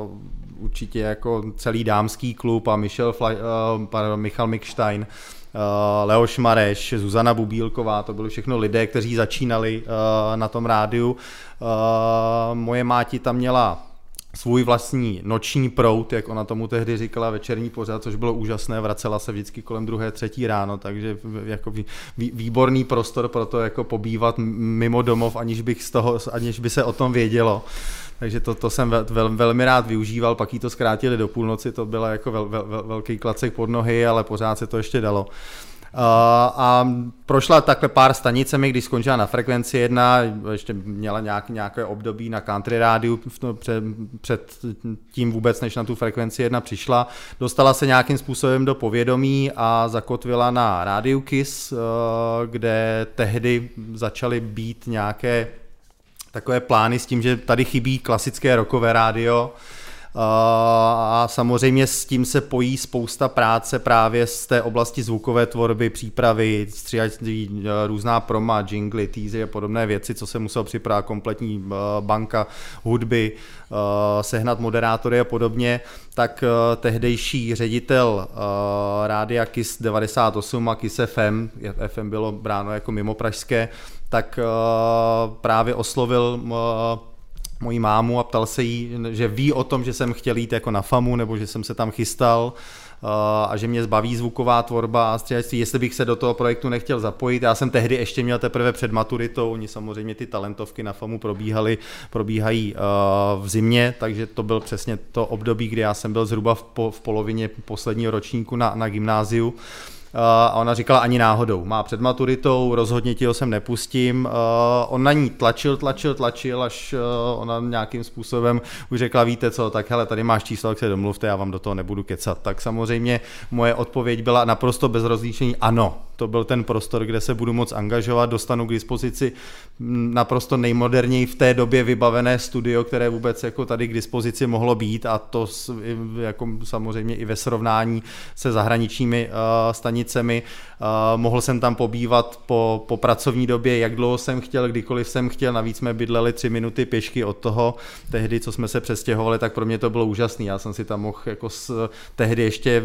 uh, určitě jako celý dámský klub a Michel Fla, uh, Michal Mikstein, Eh, Leoš Mareš, Zuzana Bubílková, to byly všechno lidé, kteří začínali eh, na tom rádiu. Eh, moje máti tam měla svůj vlastní noční prout, jak ona tomu tehdy říkala, večerní pořad, což bylo úžasné, vracela se vždycky kolem druhé, třetí ráno, takže jako výborný prostor pro to jako pobývat mimo domov, aniž, bych z toho, aniž by se o tom vědělo. Takže to, to jsem vel, vel, velmi rád využíval, pak jí to zkrátili do půlnoci, to byla jako vel, vel, velký klacek pod nohy, ale pořád se to ještě dalo. Uh, a prošla takhle pár stanicemi, když skončila na frekvenci jedna, ještě měla nějak, nějaké období na country rádiu před, před tím vůbec, než na tu frekvenci jedna přišla. Dostala se nějakým způsobem do povědomí a zakotvila na rádiu Kiss, uh, kde tehdy začaly být nějaké takové plány s tím, že tady chybí klasické rokové rádio, a samozřejmě s tím se pojí spousta práce právě z té oblasti zvukové tvorby, přípravy, stříhací e, různá proma, jingly, teasy a podobné věci, co se musel připravit, kompletní e, banka hudby, sehnat moderátory a podobně, tak tehdejší ředitel rádia KIS 98 a KIS FM, FM bylo bráno jako mimo pražské, tak právě oslovil moji mámu a ptal se jí, že ví o tom, že jsem chtěl jít jako na FAMu, nebo že jsem se tam chystal uh, a že mě zbaví zvuková tvorba a střelectví, jestli bych se do toho projektu nechtěl zapojit. Já jsem tehdy ještě měl teprve před maturitou, oni samozřejmě ty talentovky na FAMu probíhaly, probíhají v zimě, takže to byl přesně to období, kdy já jsem byl zhruba v, po, v polovině posledního ročníku na, na gymnáziu. Eh, a ona říkala ani náhodou. Má před maturitou, rozhodně ti ho sem nepustím. Eh, on na ní tlačil, tlačil, tlačil, až eh, ona nějakým způsobem už řekla, víte co, tak hele, tady máš číslo, jak se domluvte, já vám do toho nebudu kecat. Tak samozřejmě moje odpověď byla naprosto bez rozlíčení ano. To byl ten prostor, kde se budu moc angažovat, dostanu k dispozici naprosto nejmoderněji v té době vybavené studio, které vůbec jako tady k dispozici mohlo být a to jako samozřejmě i ve srovnání se zahraničními uh, stanicemi. Uh, mohl jsem tam pobývat po, po pracovní době, jak dlouho jsem chtěl, kdykoliv jsem chtěl, navíc jsme bydleli tři minuty pěšky od toho, tehdy, co jsme se přestěhovali, tak pro mě to bylo úžasné. Já jsem si tam mohl jako s, tehdy ještě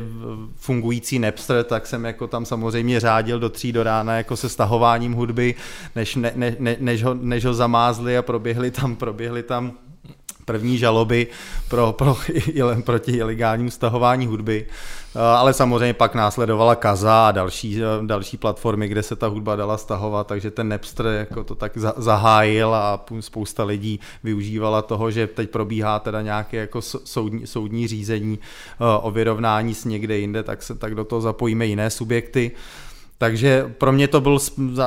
fungující Napster, tak jsem jako tam samozřejmě řádil do tří do rána jako se stahováním hudby, než, ne, ne, ne, než, ho, než ho zamázli a proběhli tam, proběhli tam první žaloby pro, pro, proti ilegálnímu stahování hudby. Eh, ale samozřejmě pak následovala Kaza a další, eh, další platformy, kde se ta hudba dala stahovat, takže ten Napster jako to tak zahájil a spousta lidí využívala toho, že teď probíhá teda nějaké jako soudní, soudní řízení eh, o vyrovnání s někde jinde, tak se tak do toho zapojíme jiné subjekty. Takže pro mě to byl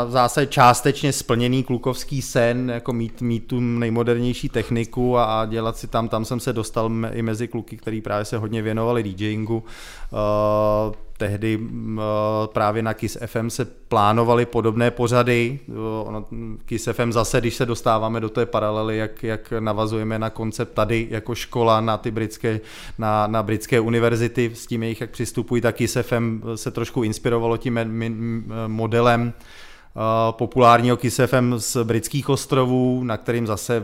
zase částečně splněný klukovský sen, jako mít, mít tu nejmodernější techniku a, dělat si tam, tam jsem se dostal i mezi kluky, který právě se hodně věnovali DJingu. Uh, tehdy právě na Kiss FM se plánovaly podobné pořady. Kiss FM zase, když se dostáváme do té paralely, jak, jak navazujeme na koncept tady jako škola na ty britské, na, na britské univerzity, s tím jejich jak přistupují, tak Kiss FM se trošku inspirovalo tím modelem populárního Kiss FM z britských ostrovů, na kterým zase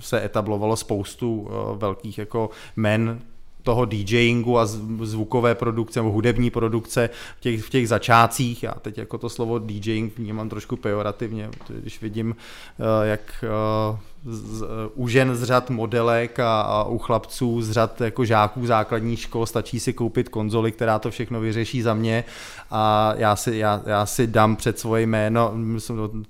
se etablovalo spoustu velkých jako men toho DJingu a zvukové produkce nebo hudební produkce v těch, v těch začátcích. Já teď jako to slovo DJing vnímám trošku pejorativně, když vidím, eh, jak eh, z, u žen z řad modelek a, a u chlapců z řad jako žáků základní škol stačí si koupit konzoli, která to všechno vyřeší za mě. A já si, já, já si dám před svoje jméno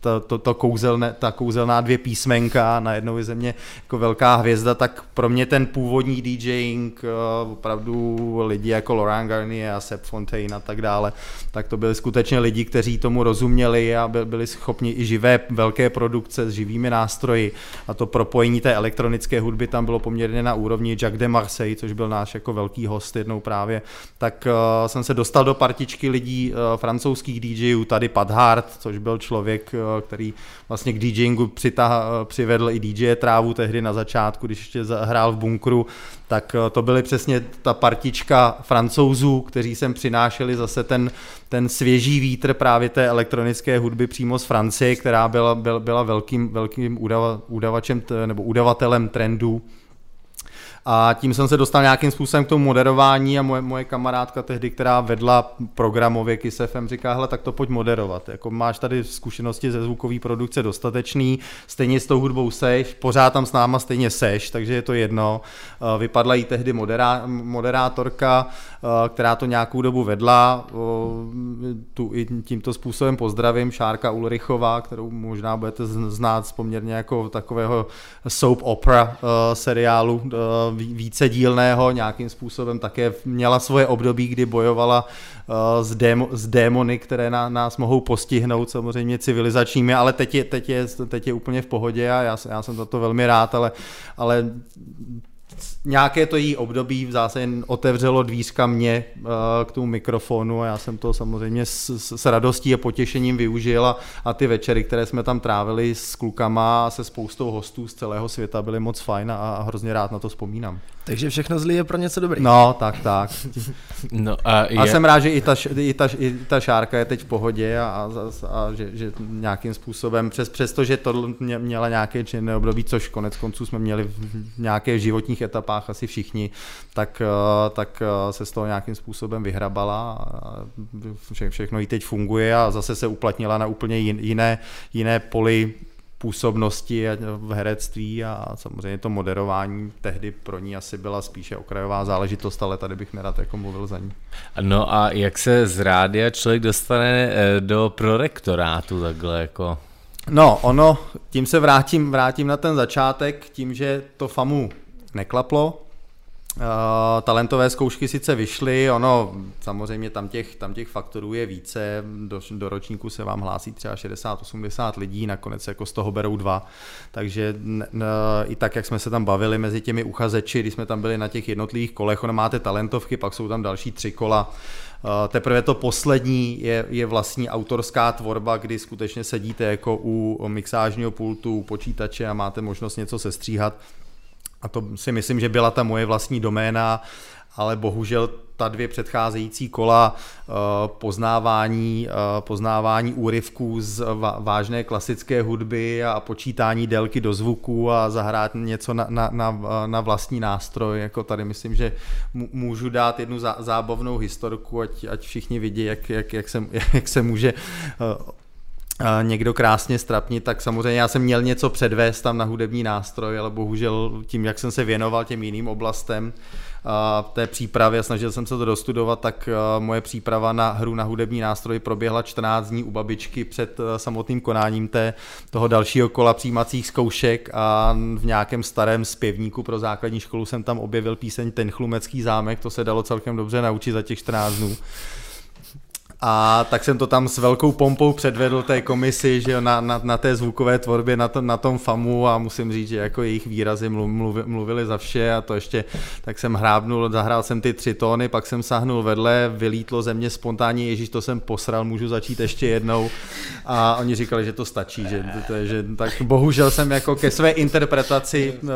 to, to, to kouzelné, ta kouzelná dvě písmenka na jednou ze mě jako velká hvězda, tak pro mě ten původní DJing, eh, opravdu lidi jako Laurent Garnier a Sepp Fontaine a tak dále, tak to byli skutečně lidi, kteří tomu rozuměli a byli schopni i živé velké produkce s živými nástroji a to propojení té elektronické hudby tam bylo poměrně na úrovni Jacques de Marseille, což byl náš jako velký host jednou právě, tak uh, jsem se dostal do partičky lidí uh, francouzských DJů, tady Padhart, což byl člověk, uh, který vlastně k DJingu přitah, přivedl i DJ Trávu tehdy na začátku, když ještě hrál v bunkru, tak to byly přesně ta partička francouzů, kteří sem přinášeli zase ten, ten svěží vítr právě té elektronické hudby přímo z Francie, která byla, byla, byla velkým, velkým udava, udavačem nebo udavatelem trendů a tím jsem se dostal nějakým způsobem k tomu moderování a moje, moje kamarádka tehdy, která vedla programově KISS FM, říká, hele, tak to pojď moderovat. Jako máš tady zkušenosti ze zvukové produkce dostatečný, stejně s tou hudbou seš, pořád tam s náma stejně seš, takže je to jedno. Eh, vypadla jí tehdy moderá, moderátorka, eh, která to nějakou dobu vedla, tu i tímto způsobem pozdravím, Šárka Ulrichová, kterou možná budete znát z poměrně jako takového soap opera eh, seriálu více dílného, nějakým způsobem také měla svoje období, kdy bojovala uh, s, démo, s démony, které na, nás mohou postihnout samozřejmě civilizačními, ale teď je, teď je, teď je úplně v pohodě a já, já jsem za to velmi rád, ale, ale nějaké to jí období v zásadě otevřelo dvířka mě uh, k tomu mikrofonu a já jsem to samozřejmě s, s, s radostí a potěšením využil a, a ty večery, které jsme tam trávili s klukama a se spoustou hostů z celého světa byly moc fajn a, a hrozně rád na to vzpomínám. Takže všechno zlý je pro něco dobrý. No, tak, tak. No, a, je... a jsem rád, že i ta, i ta, i ta šárka je teď v pohodě a, a, a že, že, nějakým způsobem, přes, přesto, že to měla nějaké činné období, což konec konců jsme měli v nějaké životních etapách asi všichni, tak, eh, tak eh, se z toho nějakým způsobem vyhrabala a vše, všechno jí teď funguje a zase se uplatnila na úplně jiné, jiné poli působnosti v herectví a samozřejmě to moderování tehdy pro ní asi byla spíše okrajová záležitost, ale tady bych nerad jako mluvil za ní. No a jak se z rádia člověk dostane eh, do prorektorátu takhle jako? No, ono, tím se vrátím, vrátím na ten začátek, tím, že to FAMu neklaplo, Uh, talentové zkoušky sice vyšly, ono samozřejmě tam těch, tam těch faktorů je více, do, do ročníku se vám hlásí třeba 60-80 lidí, nakonec jako z toho berou dva, takže n, i tak, jak jsme se tam bavili mezi těmi uchazeči, když jsme tam byli na těch jednotlivých kolech, ono máte talentovky, pak jsou tam další tři kola, uh, teprve to poslední je, je vlastní autorská tvorba, kdy skutečně sedíte jako u mixážního pultu, u počítače a máte možnost něco sestříhat, a to si myslím, že byla ta moje vlastní doména, ale bohužel ta dvě předcházející kola eh, poznávání, eh, poznávání úryvků z vážné klasické hudby a počítání délky do zvuku a zahrát něco na, na, na, na vlastní nástroj. Jako tady myslím, že můžu dát jednu zábavnou historku, ať, ať všichni vidí, jak, jak, jak, se, jak se může eh, někdo krásně strapnit, tak samozřejmě já jsem měl něco předvést tam na hudební nástroj, ale bohužel tím, jak jsem se věnoval těm jiným oblastem, té přípravy a snažil jsem se to dostudovat, tak moje příprava na hru na hudební nástroj proběhla 14 dní u babičky před samotným konáním té, toho dalšího kola přijímacích zkoušek a v nějakém starém zpěvníku pro základní školu jsem tam objevil píseň Ten chlumecký zámek, to se dalo celkem dobře naučit za těch 14 dnů. A tak jsem to tam s velkou pompou předvedl té komisi, že jo, na, na, na té zvukové tvorbě, na, to, na tom FAMu a musím říct, že jako jejich výrazy mluv, mluvili za vše a to ještě, tak jsem hrábnul, zahrál jsem ty tři tóny, pak jsem sahnul vedle, vylítlo ze mě spontánně, ježíš, to jsem posral, můžu začít ještě jednou. A oni říkali, že to stačí, že, to, že tak bohužel jsem jako ke své interpretaci uh,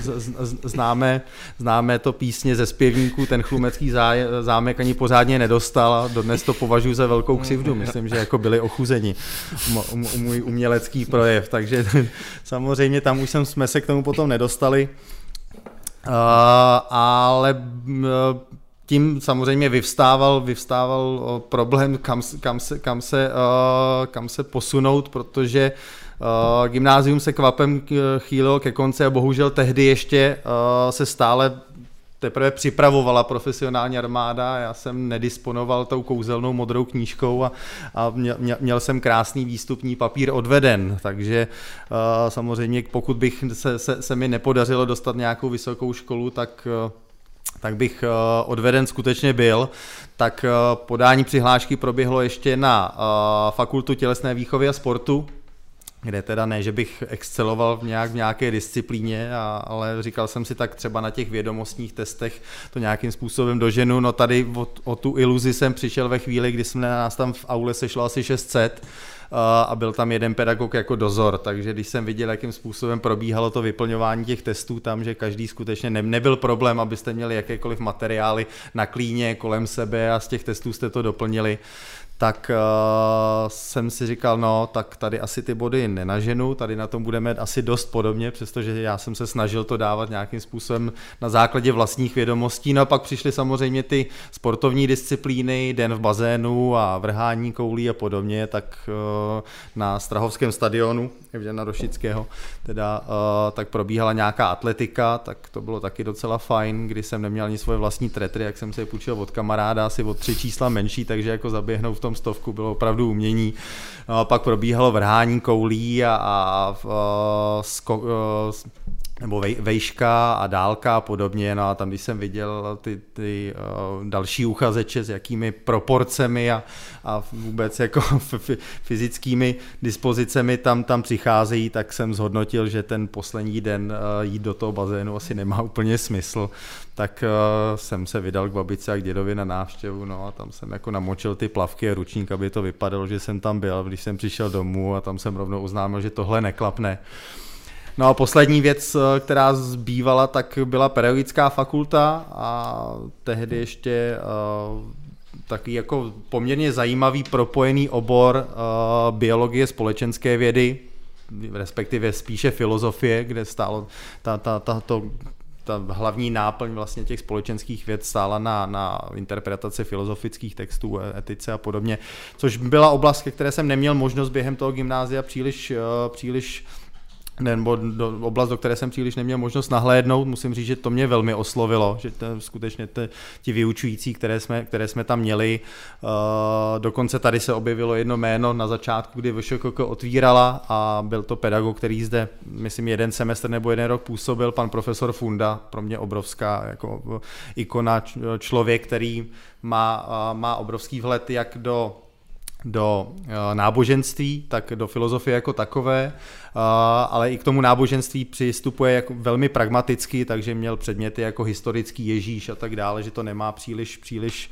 z, z, známe, známe to písně ze zpěvníků, ten chlumecký zámek ani pořádně nedostal dodnes to považuji za velkou křivdu. Myslím, že jako byli ochuzeni můj umělecký projev, takže samozřejmě tam už jsme se k tomu potom nedostali. Uh, ale uh, tím samozřejmě vyvstával, vyvstával uh, problém, kam, kam, se, kam, se, uh, kam se posunout, protože uh, gymnázium se kvapem chýlilo ke konci a bohužel tehdy ještě uh, se stále teprve připravovala profesionální armáda, já jsem nedisponoval tou kouzelnou modrou knížkou a, a měl, měl jsem krásný výstupní papír odveden, takže uh, samozřejmě pokud bych se, se, se mi nepodařilo dostat nějakou vysokou školu, tak uh, tak bych uh, odveden skutečně byl, tak podání přihlášky proběhlo ještě na fakultu tělesné výchovy a sportu, kde teda ne, že bych exceloval v, nějak, v nějaké disciplíně, a, ale říkal jsem si tak třeba na těch vědomostních testech to nějakým způsobem doženu. No tady o, o tu iluzi jsem přišel ve chvíli, kdy jsme nás tam v aule sešlo asi 600 a byl tam jeden pedagog jako dozor, takže když jsem viděl, jakým způsobem probíhalo to vyplňování těch testů tam, že každý skutečně ne, nebyl problém, abyste měli jakékoliv materiály na klíně kolem sebe a z těch testů jste to doplnili, tak uh, jsem si říkal, no, tak tady asi ty body nenaženu, tady na tom budeme asi dost podobně, přestože já jsem se snažil to dávat nějakým způsobem na základě vlastních vědomostí. No a pak přišly samozřejmě ty sportovní disciplíny, den v bazénu a vrhání koulí a podobně, tak uh, na Strahovském stadionu, Evžena Rošického, teda uh, tak probíhala nějaká atletika, tak to bylo taky docela fajn, kdy jsem neměl ani svoje vlastní tretry, jak jsem se je půjčil od kamaráda, asi od tři čísla menší, takže jako zaběhnout v tom stovku bylo opravdu umění. No pak probíhalo vrhání koulí a, a, a sko, a nebo vej, vejška a dálka a podobně, no a tam, když jsem viděl ty, ty uh, další uchazeče s jakými proporcemi a, a vůbec jako fyzickými dispozicemi tam, tam přicházejí, tak jsem zhodnotil, že ten poslední den uh, jít do toho bazénu asi nemá úplně smysl, tak uh, jsem se vydal k babice a k dědovi na návštěvu, no a tam jsem jako namočil ty plavky a ručník, aby to vypadalo, že jsem tam byl, když jsem přišel domů a tam jsem rovnou oznámil, že tohle neklapne. No a poslední věc, eh, která zbývala, tak byla pedagogická fakulta a tehdy ještě uh, taky jako poměrně zajímavý propojený obor uh, biologie společenské vědy, respektive spíše filozofie, kde stálo ta, ta, ta, to, ta hlavní náplň vlastně těch společenských věd stála na, na interpretaci filozofických textů, etice a podobně, což byla oblast, ke které jsem neměl možnost během toho gymnázia příliš, příliš nebo do, oblast, do které jsem příliš neměl možnost nahlédnout, musím říct, že to mě velmi oslovilo, že to, skutečně te, ti vyučující, které jsme, které jsme tam měli, uh, dokonce tady se objevilo jedno jméno na začátku, kdy VŠKK otvírala a byl to pedagog, který zde, myslím, jeden semestr nebo jeden rok působil, pan profesor Funda, pro mě obrovská jako ikona, člověk, který má, uh, má obrovský vhled jak do do náboženství, tak do filozofie jako takové ale i k tomu náboženství přistupuje jako velmi pragmaticky, takže měl předměty jako historický Ježíš a tak dále, že to nemá příliš, příliš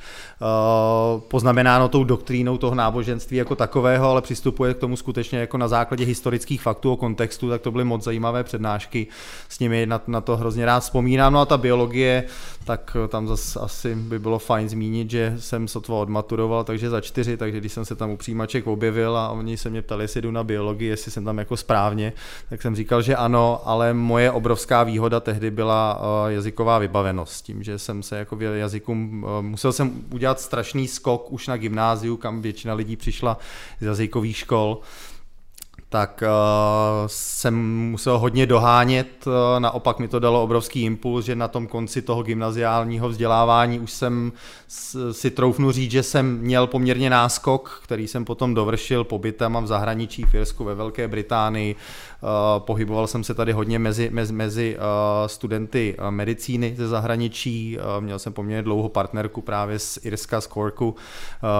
poznamenáno tou doktrínou toho náboženství jako takového, ale přistupuje k tomu skutečně jako na základě historických faktů o kontextu, tak to byly moc zajímavé přednášky, s nimi na, na to hrozně rád vzpomínám. No a ta biologie, tak tam zase asi by bylo fajn zmínit, že jsem sotva odmaturoval, takže za čtyři, takže když jsem se se tam u přijímaček objevil a oni se mě ptali, jestli jdu na biologii, jestli jsem tam jako správně, tak jsem říkal, že ano, ale moje obrovská výhoda tehdy byla uh, jazyková vybavenost, tím, že jsem se jako jazykům, uh, musel jsem udělat strašný skok už na gymnáziu, kam většina lidí přišla z jazykových škol, tak uh, jsem musel hodně dohánět, uh, naopak mi to dalo obrovský impuls, že na tom konci toho gymnaziálního vzdělávání už jsem si troufnu říct, že jsem měl poměrně náskok, který jsem potom dovršil pobytem v zahraničí v Irsku, ve Velké Británii, uh, pohyboval jsem se tady hodně mezi, mezi, mezi uh, studenty medicíny ze zahraničí, uh, měl jsem poměrně dlouho partnerku právě z Irska, z Corku,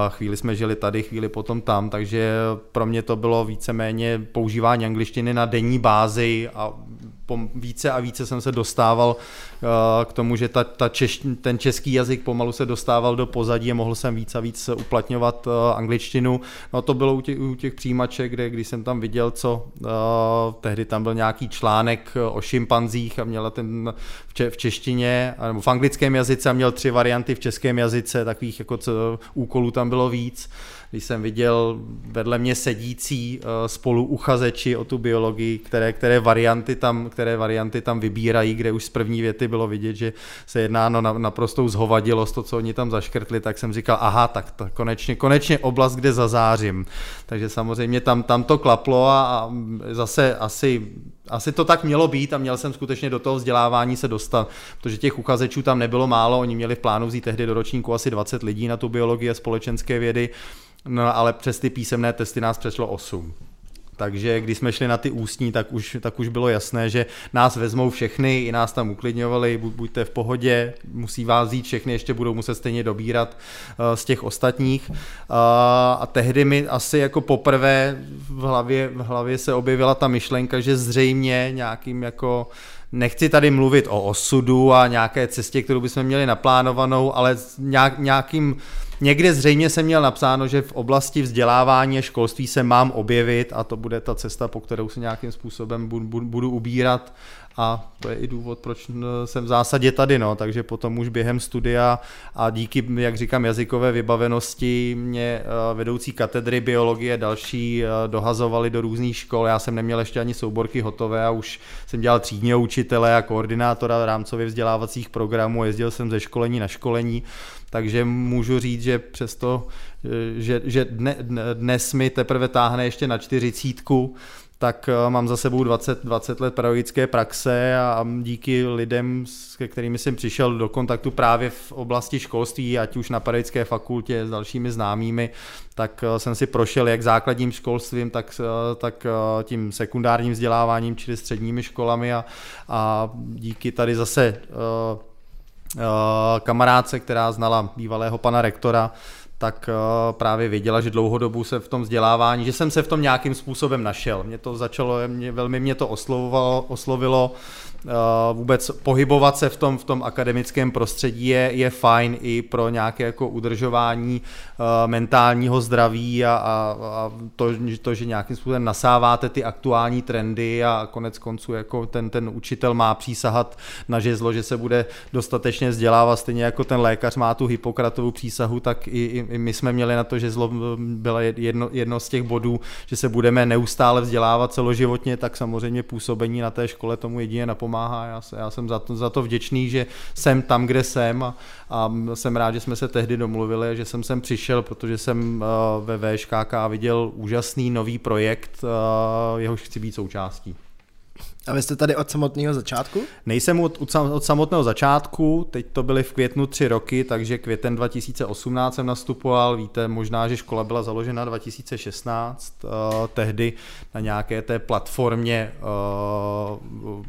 chvíli jsme žili tady, chvíli potom tam, takže pro mě to bylo víceméně používání angličtiny na denní bázi a více a více jsem se dostával uh, k tomu, že ta, ta češ, ten český jazyk pomalu se dostával do pozadí a mohl jsem víc a víc uplatňovat uh, angličtinu. No to bylo u těch, u těch přijímaček, kde když jsem tam viděl, co uh, tehdy tam byl nějaký článek o šimpanzích a měla ten v, če, v češtině, nebo v anglickém jazyce a měl tři varianty v českém jazyce, takových jako co, úkolů tam bylo víc když jsem viděl vedle mě sedící uh, spolu uchazeči o tu biologii, které, které, varianty tam, které varianty tam vybírají, kde už z první věty bylo vidět, že se jedná no, na naprostou zhovadilost, to, co oni tam zaškrtli, tak jsem říkal, aha, tak to konečně, konečně oblast, kde zazářím. Takže samozřejmě tam, tam to klaplo a, a zase asi asi to tak mělo být a měl jsem skutečně do toho vzdělávání se dostat, protože těch uchazečů tam nebylo málo, oni měli v plánu vzít tehdy do ročníku asi 20 lidí na tu biologii a společenské vědy, no ale přes ty písemné testy nás přešlo 8. Takže když jsme šli na ty ústní, tak už, tak už bylo jasné, že nás vezmou všechny, i nás tam uklidňovali, bu, buďte v pohodě, musí vás vzít všechny, ještě budou muset stejně dobírat uh, z těch ostatních. Uh, a tehdy mi asi jako poprvé v hlavě, v hlavě se objevila ta myšlenka, že zřejmě nějakým jako nechci tady mluvit o osudu a nějaké cestě, kterou bychom měli naplánovanou, ale nějak, nějakým Někde zřejmě jsem měl napsáno, že v oblasti vzdělávání a školství se mám objevit a to bude ta cesta, po kterou se nějakým způsobem budu, budu ubírat a to je i důvod, proč jsem v zásadě tady, no, takže potom už během studia a díky, jak říkám, jazykové vybavenosti mě eh, vedoucí katedry biologie další eh, dohazovali do různých škol, já jsem neměl ještě ani souborky hotové a už jsem dělal třídního učitele a koordinátora rámcově vzdělávacích programů, jezdil jsem ze školení na školení, takže můžu říct, že přesto, eh, že, že dne, dnes mi teprve táhne ještě na čtyřicítku, tak eh, mám za sebou 20, 20 let pedagogické praxe a díky lidem, s kterými jsem přišel do kontaktu právě v oblasti školství, ať už na pedagogické fakultě s dalšími známými, tak eh, jsem si prošel jak základním školstvím, tak, tak tím sekundárním vzděláváním, čili středními školami a, a díky tady zase Eh, kamarádce, která znala bývalého pana rektora, tak eh, právě věděla, že dlouhodobu se v tom vzdělávání, že jsem se v tom nějakým způsobem našel. Mě to začalo, mě, velmi mě to oslovilo, oslovilo vůbec pohybovat se v tom, v tom akademickém prostředí je, je fajn i pro nějaké jako udržování uh, mentálního zdraví a, a, a to, to, že nějakým způsobem nasáváte ty aktuální trendy a konec konců jako ten, ten učitel má přísahat na žezlo, že se bude dostatečně vzdělávat, stejně jako ten lékař má tu Hippokratovou přísahu, tak i, i, my jsme měli na to žezlo, bylo jedno, jedno z těch bodů, že se budeme neustále vzdělávat celoživotně, tak samozřejmě působení na té škole tomu jedině napomáhá pomáhá. Já, se, já jsem za to, za to vděčný, že jsem tam, kde jsem a, a jsem rád, že jsme se tehdy domluvili, že jsem sem přišel, protože jsem uh, ve VŠKK viděl úžasný nový projekt, uh, jehož chci být součástí. A vy jste tady od samotného začátku? Nejsem od, od samotného začátku, teď to byly v květnu tři roky, takže květen 2018 jsem nastupoval, víte možná, že škola byla založena 2016, uh, tehdy na nějaké té platformě uh,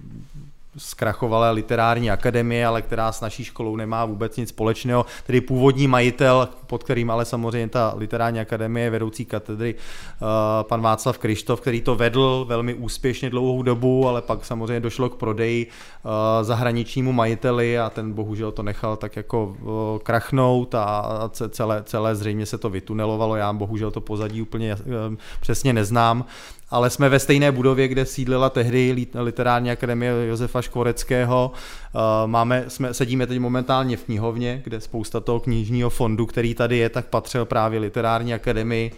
zkrachovalé literární akademie, ale která s naší školou nemá vůbec nic společného. Tedy původní majitel, pod kterým ale samozřejmě ta literární akademie, vedoucí katedry, eh, pan Václav Krištof, který to vedl velmi úspěšně dlouhou dobu, ale pak samozřejmě došlo k prodeji eh, zahraničnímu majiteli a ten bohužel to nechal tak jako eh, krachnout a celé, celé zřejmě se to vytunelovalo. Já bohužel to pozadí úplně přesně neznám ale jsme ve stejné budově, kde sídlila tehdy literární akademie Josefa Škvoreckého. Eh, máme, jsme, sedíme teď momentálně v knihovně, kde spousta toho knižního fondu, který tady je, tak patřil právě literární akademii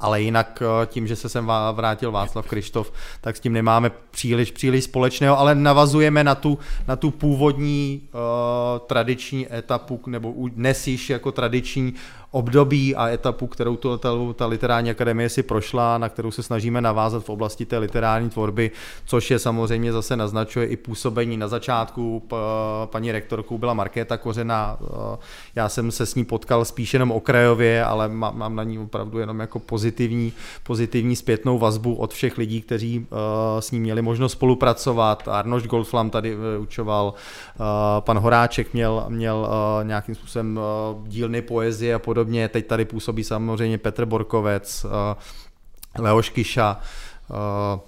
ale jinak eh, tím, že se sem vrátil Václav Krištof, tak s tím nemáme příliš, příliš společného, ale navazujeme na tu, na tu původní uh, tradiční etapu, nebo dnes již jako tradiční období a etapu, kterou to, ta, ta literární akademie si prošla, na kterou se snažíme navázat v oblasti té literární tvorby, což je samozřejmě zase naznačuje i působení na začátku. Paní rektorkou byla Markéta Kořena, já jsem se s ní potkal spíš jenom okrajově, ale mám na ní opravdu jenom jako pozitivní, pozitivní zpětnou vazbu od všech lidí, kteří s ní měli možnost spolupracovat. Arnoš Goldflam tady e, učoval, pan Horáček měl, měl nějakým způsobem dílny poezie a podobně podobně. Teď tady působí samozřejmě Petr Borkovec, eh, Leoš Kiša, eh,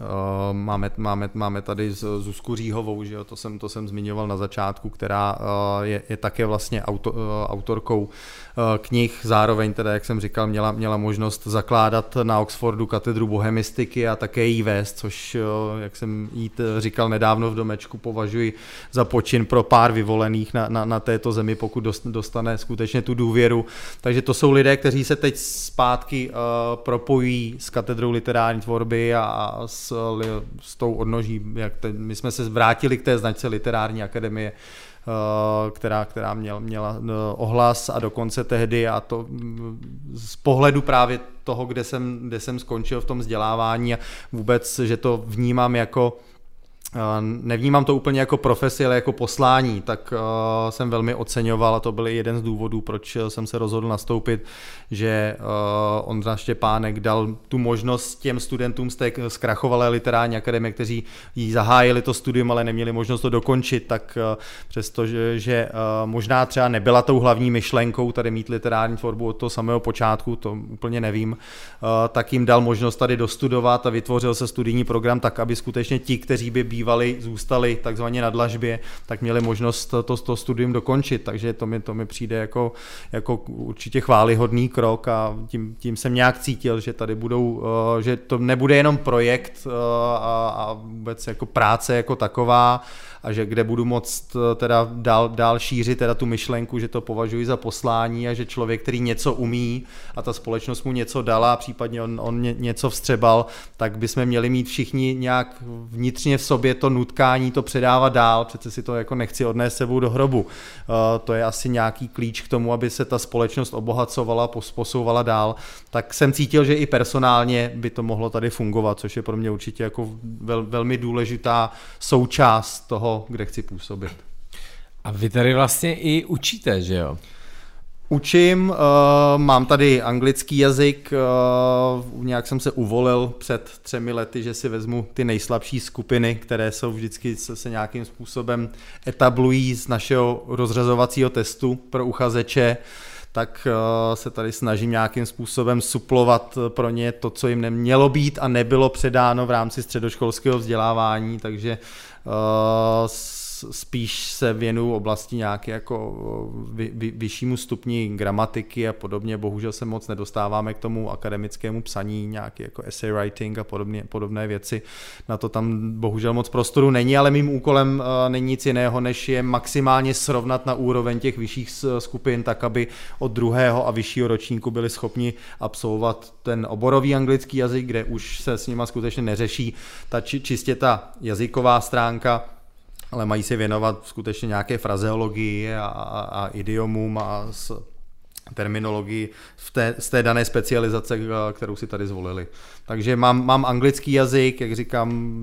Eh, máme, máme, máme tady Zuzku Říhovou, že jo, to, jsem, to jsem zmiňoval na začátku, která je, je také vlastně auto, autorkou knih, zároveň teda, jak jsem říkal, měla, měla možnost zakládat na Oxfordu katedru bohemistiky a také jí vést, což, jak jsem jí říkal nedávno v domečku, považuji za počin pro pár vyvolených na, na, na této zemi, pokud dostane skutečně tu důvěru. Takže to jsou lidé, kteří se teď zpátky uh, propojí s katedrou literární tvorby a, a s s, s tou odnoží, jak te, my jsme se vrátili k té značce literární akademie, eh, která, která měl, měla eh, ohlas a dokonce tehdy a to mm, z pohledu právě toho, kde jsem, kde jsem skončil v tom vzdělávání a vůbec, že to vnímám jako Nevnímám to úplně jako profesi, ale jako poslání, tak jsem velmi oceňoval a to byl jeden z důvodů, proč jsem se rozhodl nastoupit, že Ondra Štěpánek dal tu možnost těm studentům z té zkrachovalé literární akademie, kteří jí zahájili to studium, ale neměli možnost to dokončit, tak přestože že možná třeba nebyla tou hlavní myšlenkou tady mít literární tvorbu od toho samého počátku, to úplně nevím, tak jim dal možnost tady dostudovat a vytvořil se studijní program tak, aby skutečně ti, kteří by bývali, zůstali takzvaně na dlažbě, tak měli možnost to, to studium dokončit, takže to mi, to mi přijde jako, jako určitě chválihodný krok a tím, tím jsem nějak cítil, že tady budou, eh, že to nebude jenom projekt eh, a, a vůbec jako práce jako taková, a že kde budu moct eh, teda dál, dál šířit teda tu myšlenku, že to považuji za poslání a že člověk, který něco umí a ta společnost mu něco dala, případně on, on něco vstřebal, tak bychom měli mít všichni nějak vnitřně v sobě to nutkání, to předávat dál, přece si to jako nechci odnést sebou do hrobu. Uh, to je asi nějaký klíč k tomu, aby se ta společnost obohacovala, posouvala dál, tak jsem cítil, že i personálně by to mohlo tady fungovat, což je pro mě určitě jako vel, velmi důležitá součást toho, kde chci působit. A vy tady vlastně i učíte, že jo? Učím, uh, mám tady anglický jazyk, uh, nějak jsem se uvolil před třemi lety, že si vezmu ty nejslabší skupiny, které jsou vždycky se, se nějakým způsobem etablují z našeho rozřazovacího testu pro uchazeče, tak uh, se tady snažím nějakým způsobem suplovat pro ně to, co jim nemělo být a nebylo předáno v rámci středoškolského vzdělávání, takže Uh, Uh, spíš se věnuju oblasti nějaké jako vy, vy, vyššímu stupni gramatiky a podobně. Bohužel se moc nedostáváme k tomu akademickému psaní, nějaký jako essay writing a podobně, podobné věci. Na to tam bohužel moc prostoru není, ale mým úkolem uh, není nic jiného, než je maximálně srovnat na úroveň těch vyšších skupin, tak aby od druhého a vyššího ročníku byli schopni absolvovat ten oborový anglický jazyk, kde už se s nima skutečně neřeší ta či, čistě ta jazyková stránka, ale mají se věnovat skutečně nějaké frazeologii a, a, a idiomům a s terminologii v té, z té dané specializace, kterou si tady zvolili. Takže mám, mám anglický jazyk, jak říkám,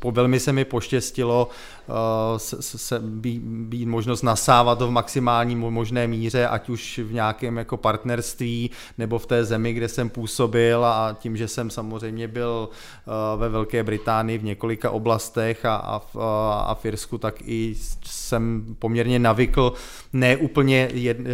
po, velmi se mi poštěstilo uh, se, se být, být možnost nasávat to v maximální možné míře, ať už v nějakém jako partnerství nebo v té zemi, kde jsem působil a tím, že jsem samozřejmě byl uh, ve Velké Británii v několika oblastech a, a, v, a v Irsku, tak i jsem poměrně navykl ne úplně jed, uh,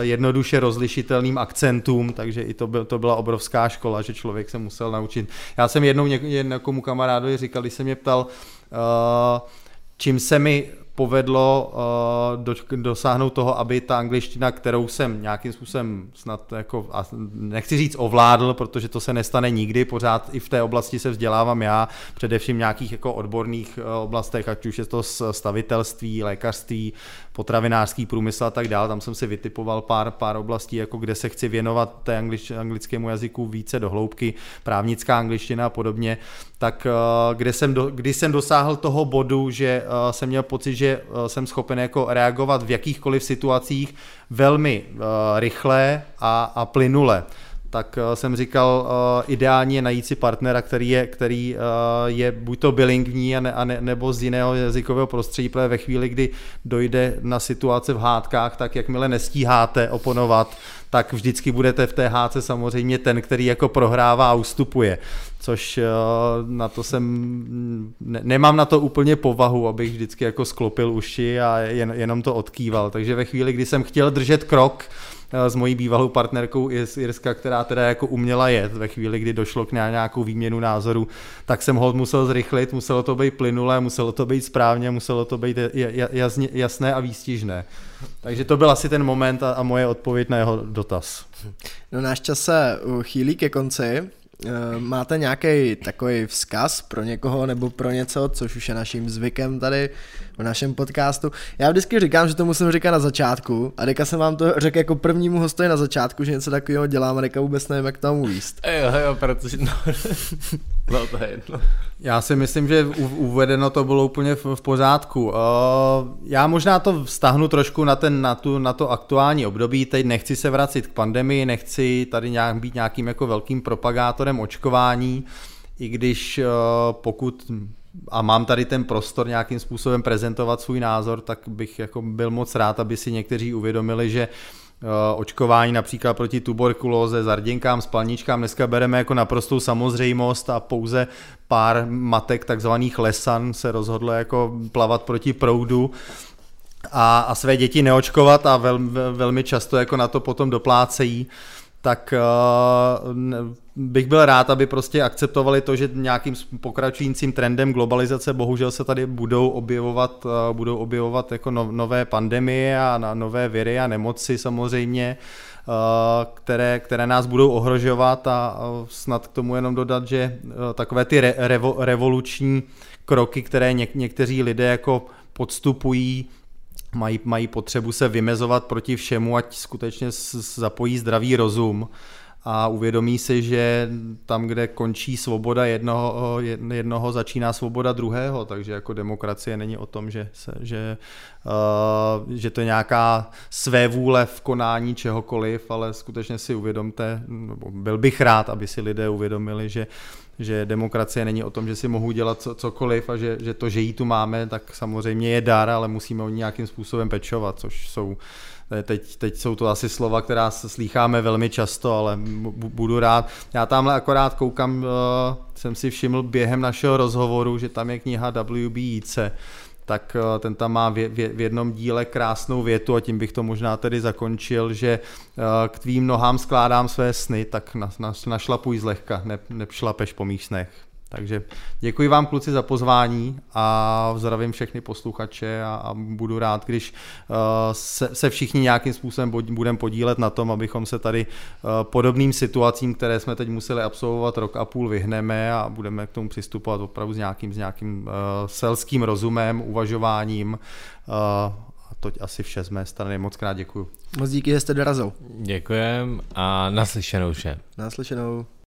jednoduše rozlišitelným akcentům, takže i to, byl, to byla obrovská škola, že člověk se musel naučit. Já jsem jednou někomu kamarádovi říkal, když se mě ptal, uh, čím se mi povedlo uh, do, dosáhnout toho, aby ta angličtina, kterou jsem nějakým způsobem snad jako, a nechci říct ovládl, protože to se nestane nikdy, pořád i v té oblasti se vzdělávám já, především v nějakých jako odborných uh, oblastech, ať už je to stavitelství, lékařství, potravinářský průmysl a tak dále. Tam jsem si vytipoval pár, pár oblastí, jako kde se chci věnovat té anglič, anglickému jazyku více do hloubky, právnická angličtina a podobně. Tak kde jsem, do, kdy jsem dosáhl toho bodu, že jsem měl pocit, že jsem schopen jako reagovat v jakýchkoliv situacích velmi rychle a, a plynule tak uh, jsem říkal, ideální je najít si partnera, který je, který, uh, je buď to bilingvní, a ne, a ne, nebo z jiného jazykového prostředí, protože ve chvíli, kdy dojde na situace v hádkách, tak jakmile nestíháte oponovat, tak vždycky budete v té hádce samozřejmě ten, který jako prohrává a ustupuje, což na to jsem, ne, nemám na to úplně povahu, abych vždycky jako sklopil uši a jen, jenom to odkýval, takže ve chvíli, kdy jsem chtěl držet krok, Eh, s mojí bývalou partnerkou z Irska, která teda jako uměla jet ve chvíli, kdy došlo k nějakou výměnu názoru, tak jsem ho musel zrychlit, muselo to být plynulé, muselo to být správně, muselo to být jasně, jasné a výstižné. Takže to byl asi ten moment a, a moje odpověď na jeho dotaz. No náš čas se chýlí ke konci. Eh, máte nějaký takový vzkaz pro někoho nebo pro něco, což už je naším zvykem tady v našem podcastu. Já vždycky říkám, že to musím říkat na začátku a Deka jsem vám to řekl jako prvnímu hostoji na začátku, že něco takového dělám a Deka vůbec nevím, jak tomu jíst. Jo, jo, protože no, no to je jedno. Já si myslím, že uvedeno to bylo úplně v, pořádku. Uh, já možná to vztahnu trošku na, ten, na, tu, na to aktuální období. Teď nechci se vracet k pandemii, nechci tady nějak být nějakým jako velkým propagátorem očkování, i když uh, pokud a mám tady ten prostor nějakým způsobem prezentovat svůj názor, tak bych jako byl moc rád, aby si někteří uvědomili, že uh, očkování například proti tuberkulóze, zarděnkám, spalničkám dneska bereme jako naprostou samozřejmost a pouze pár matek takzvaných lesan se rozhodlo jako plavat proti proudu a, a své děti neočkovat a vel, velmi často jako na to potom doplácejí tak uh, bych byl rád, aby prostě akceptovali to, že nějakým pokračujícím trendem globalizace bohužel se tady budou objevovat, uh, budou objevovat jako no, nové pandemie a nové viry a nemoci samozřejmě, uh, které, které nás budou ohrožovat a snad k tomu jenom dodat, že takové ty re, revo, revoluční kroky, které něk, někteří lidé jako podstupují, mají, mají potřebu se vymezovat proti všemu, ať skutečně zapojí zdravý rozum a uvědomí si, že tam, kde končí svoboda jednoho, jednoho začíná svoboda druhého, takže jako demokracie není o tom, že, se, že, uh, že to je nějaká své vůle v konání čehokoliv, ale skutečně si uvědomte, byl bych rád, aby si lidé uvědomili, že že demokracie není o tom, že si mohu dělat co, cokoliv a že, že to, že jí tu máme, tak samozřejmě je dar, ale musíme o ní nějakým způsobem pečovat, což jsou Teď, teď jsou to asi slova, která slýcháme velmi často, ale budu rád. Já tamhle akorát koukám, uh, jsem si všiml během našeho rozhovoru, že tam je kniha WBIC, tak uh, ten tam má v, jednom díle krásnou větu a tím bych to možná tedy zakončil, že k tvým nohám skládám své sny, tak na, na, našlapuj zlehka, ne, nepšlapeš po mých snech. Takže děkuji vám kluci za pozvání a zdravím všechny posluchače a, a budu rád, když uh, se, se všichni nějakým způsobem budeme podílet na tom, abychom se tady uh, podobným situacím, které jsme teď museli absolvovat rok a půl, vyhneme a budeme k tomu přistupovat opravdu s nějakým, s nějakým uh, selským rozumem, uvažováním. Uh, a to asi vše z mé strany. Moc krát děkuji. Moc díky, že jste dorazil. Děkujem a naslyšenou vše. Naslyšenou.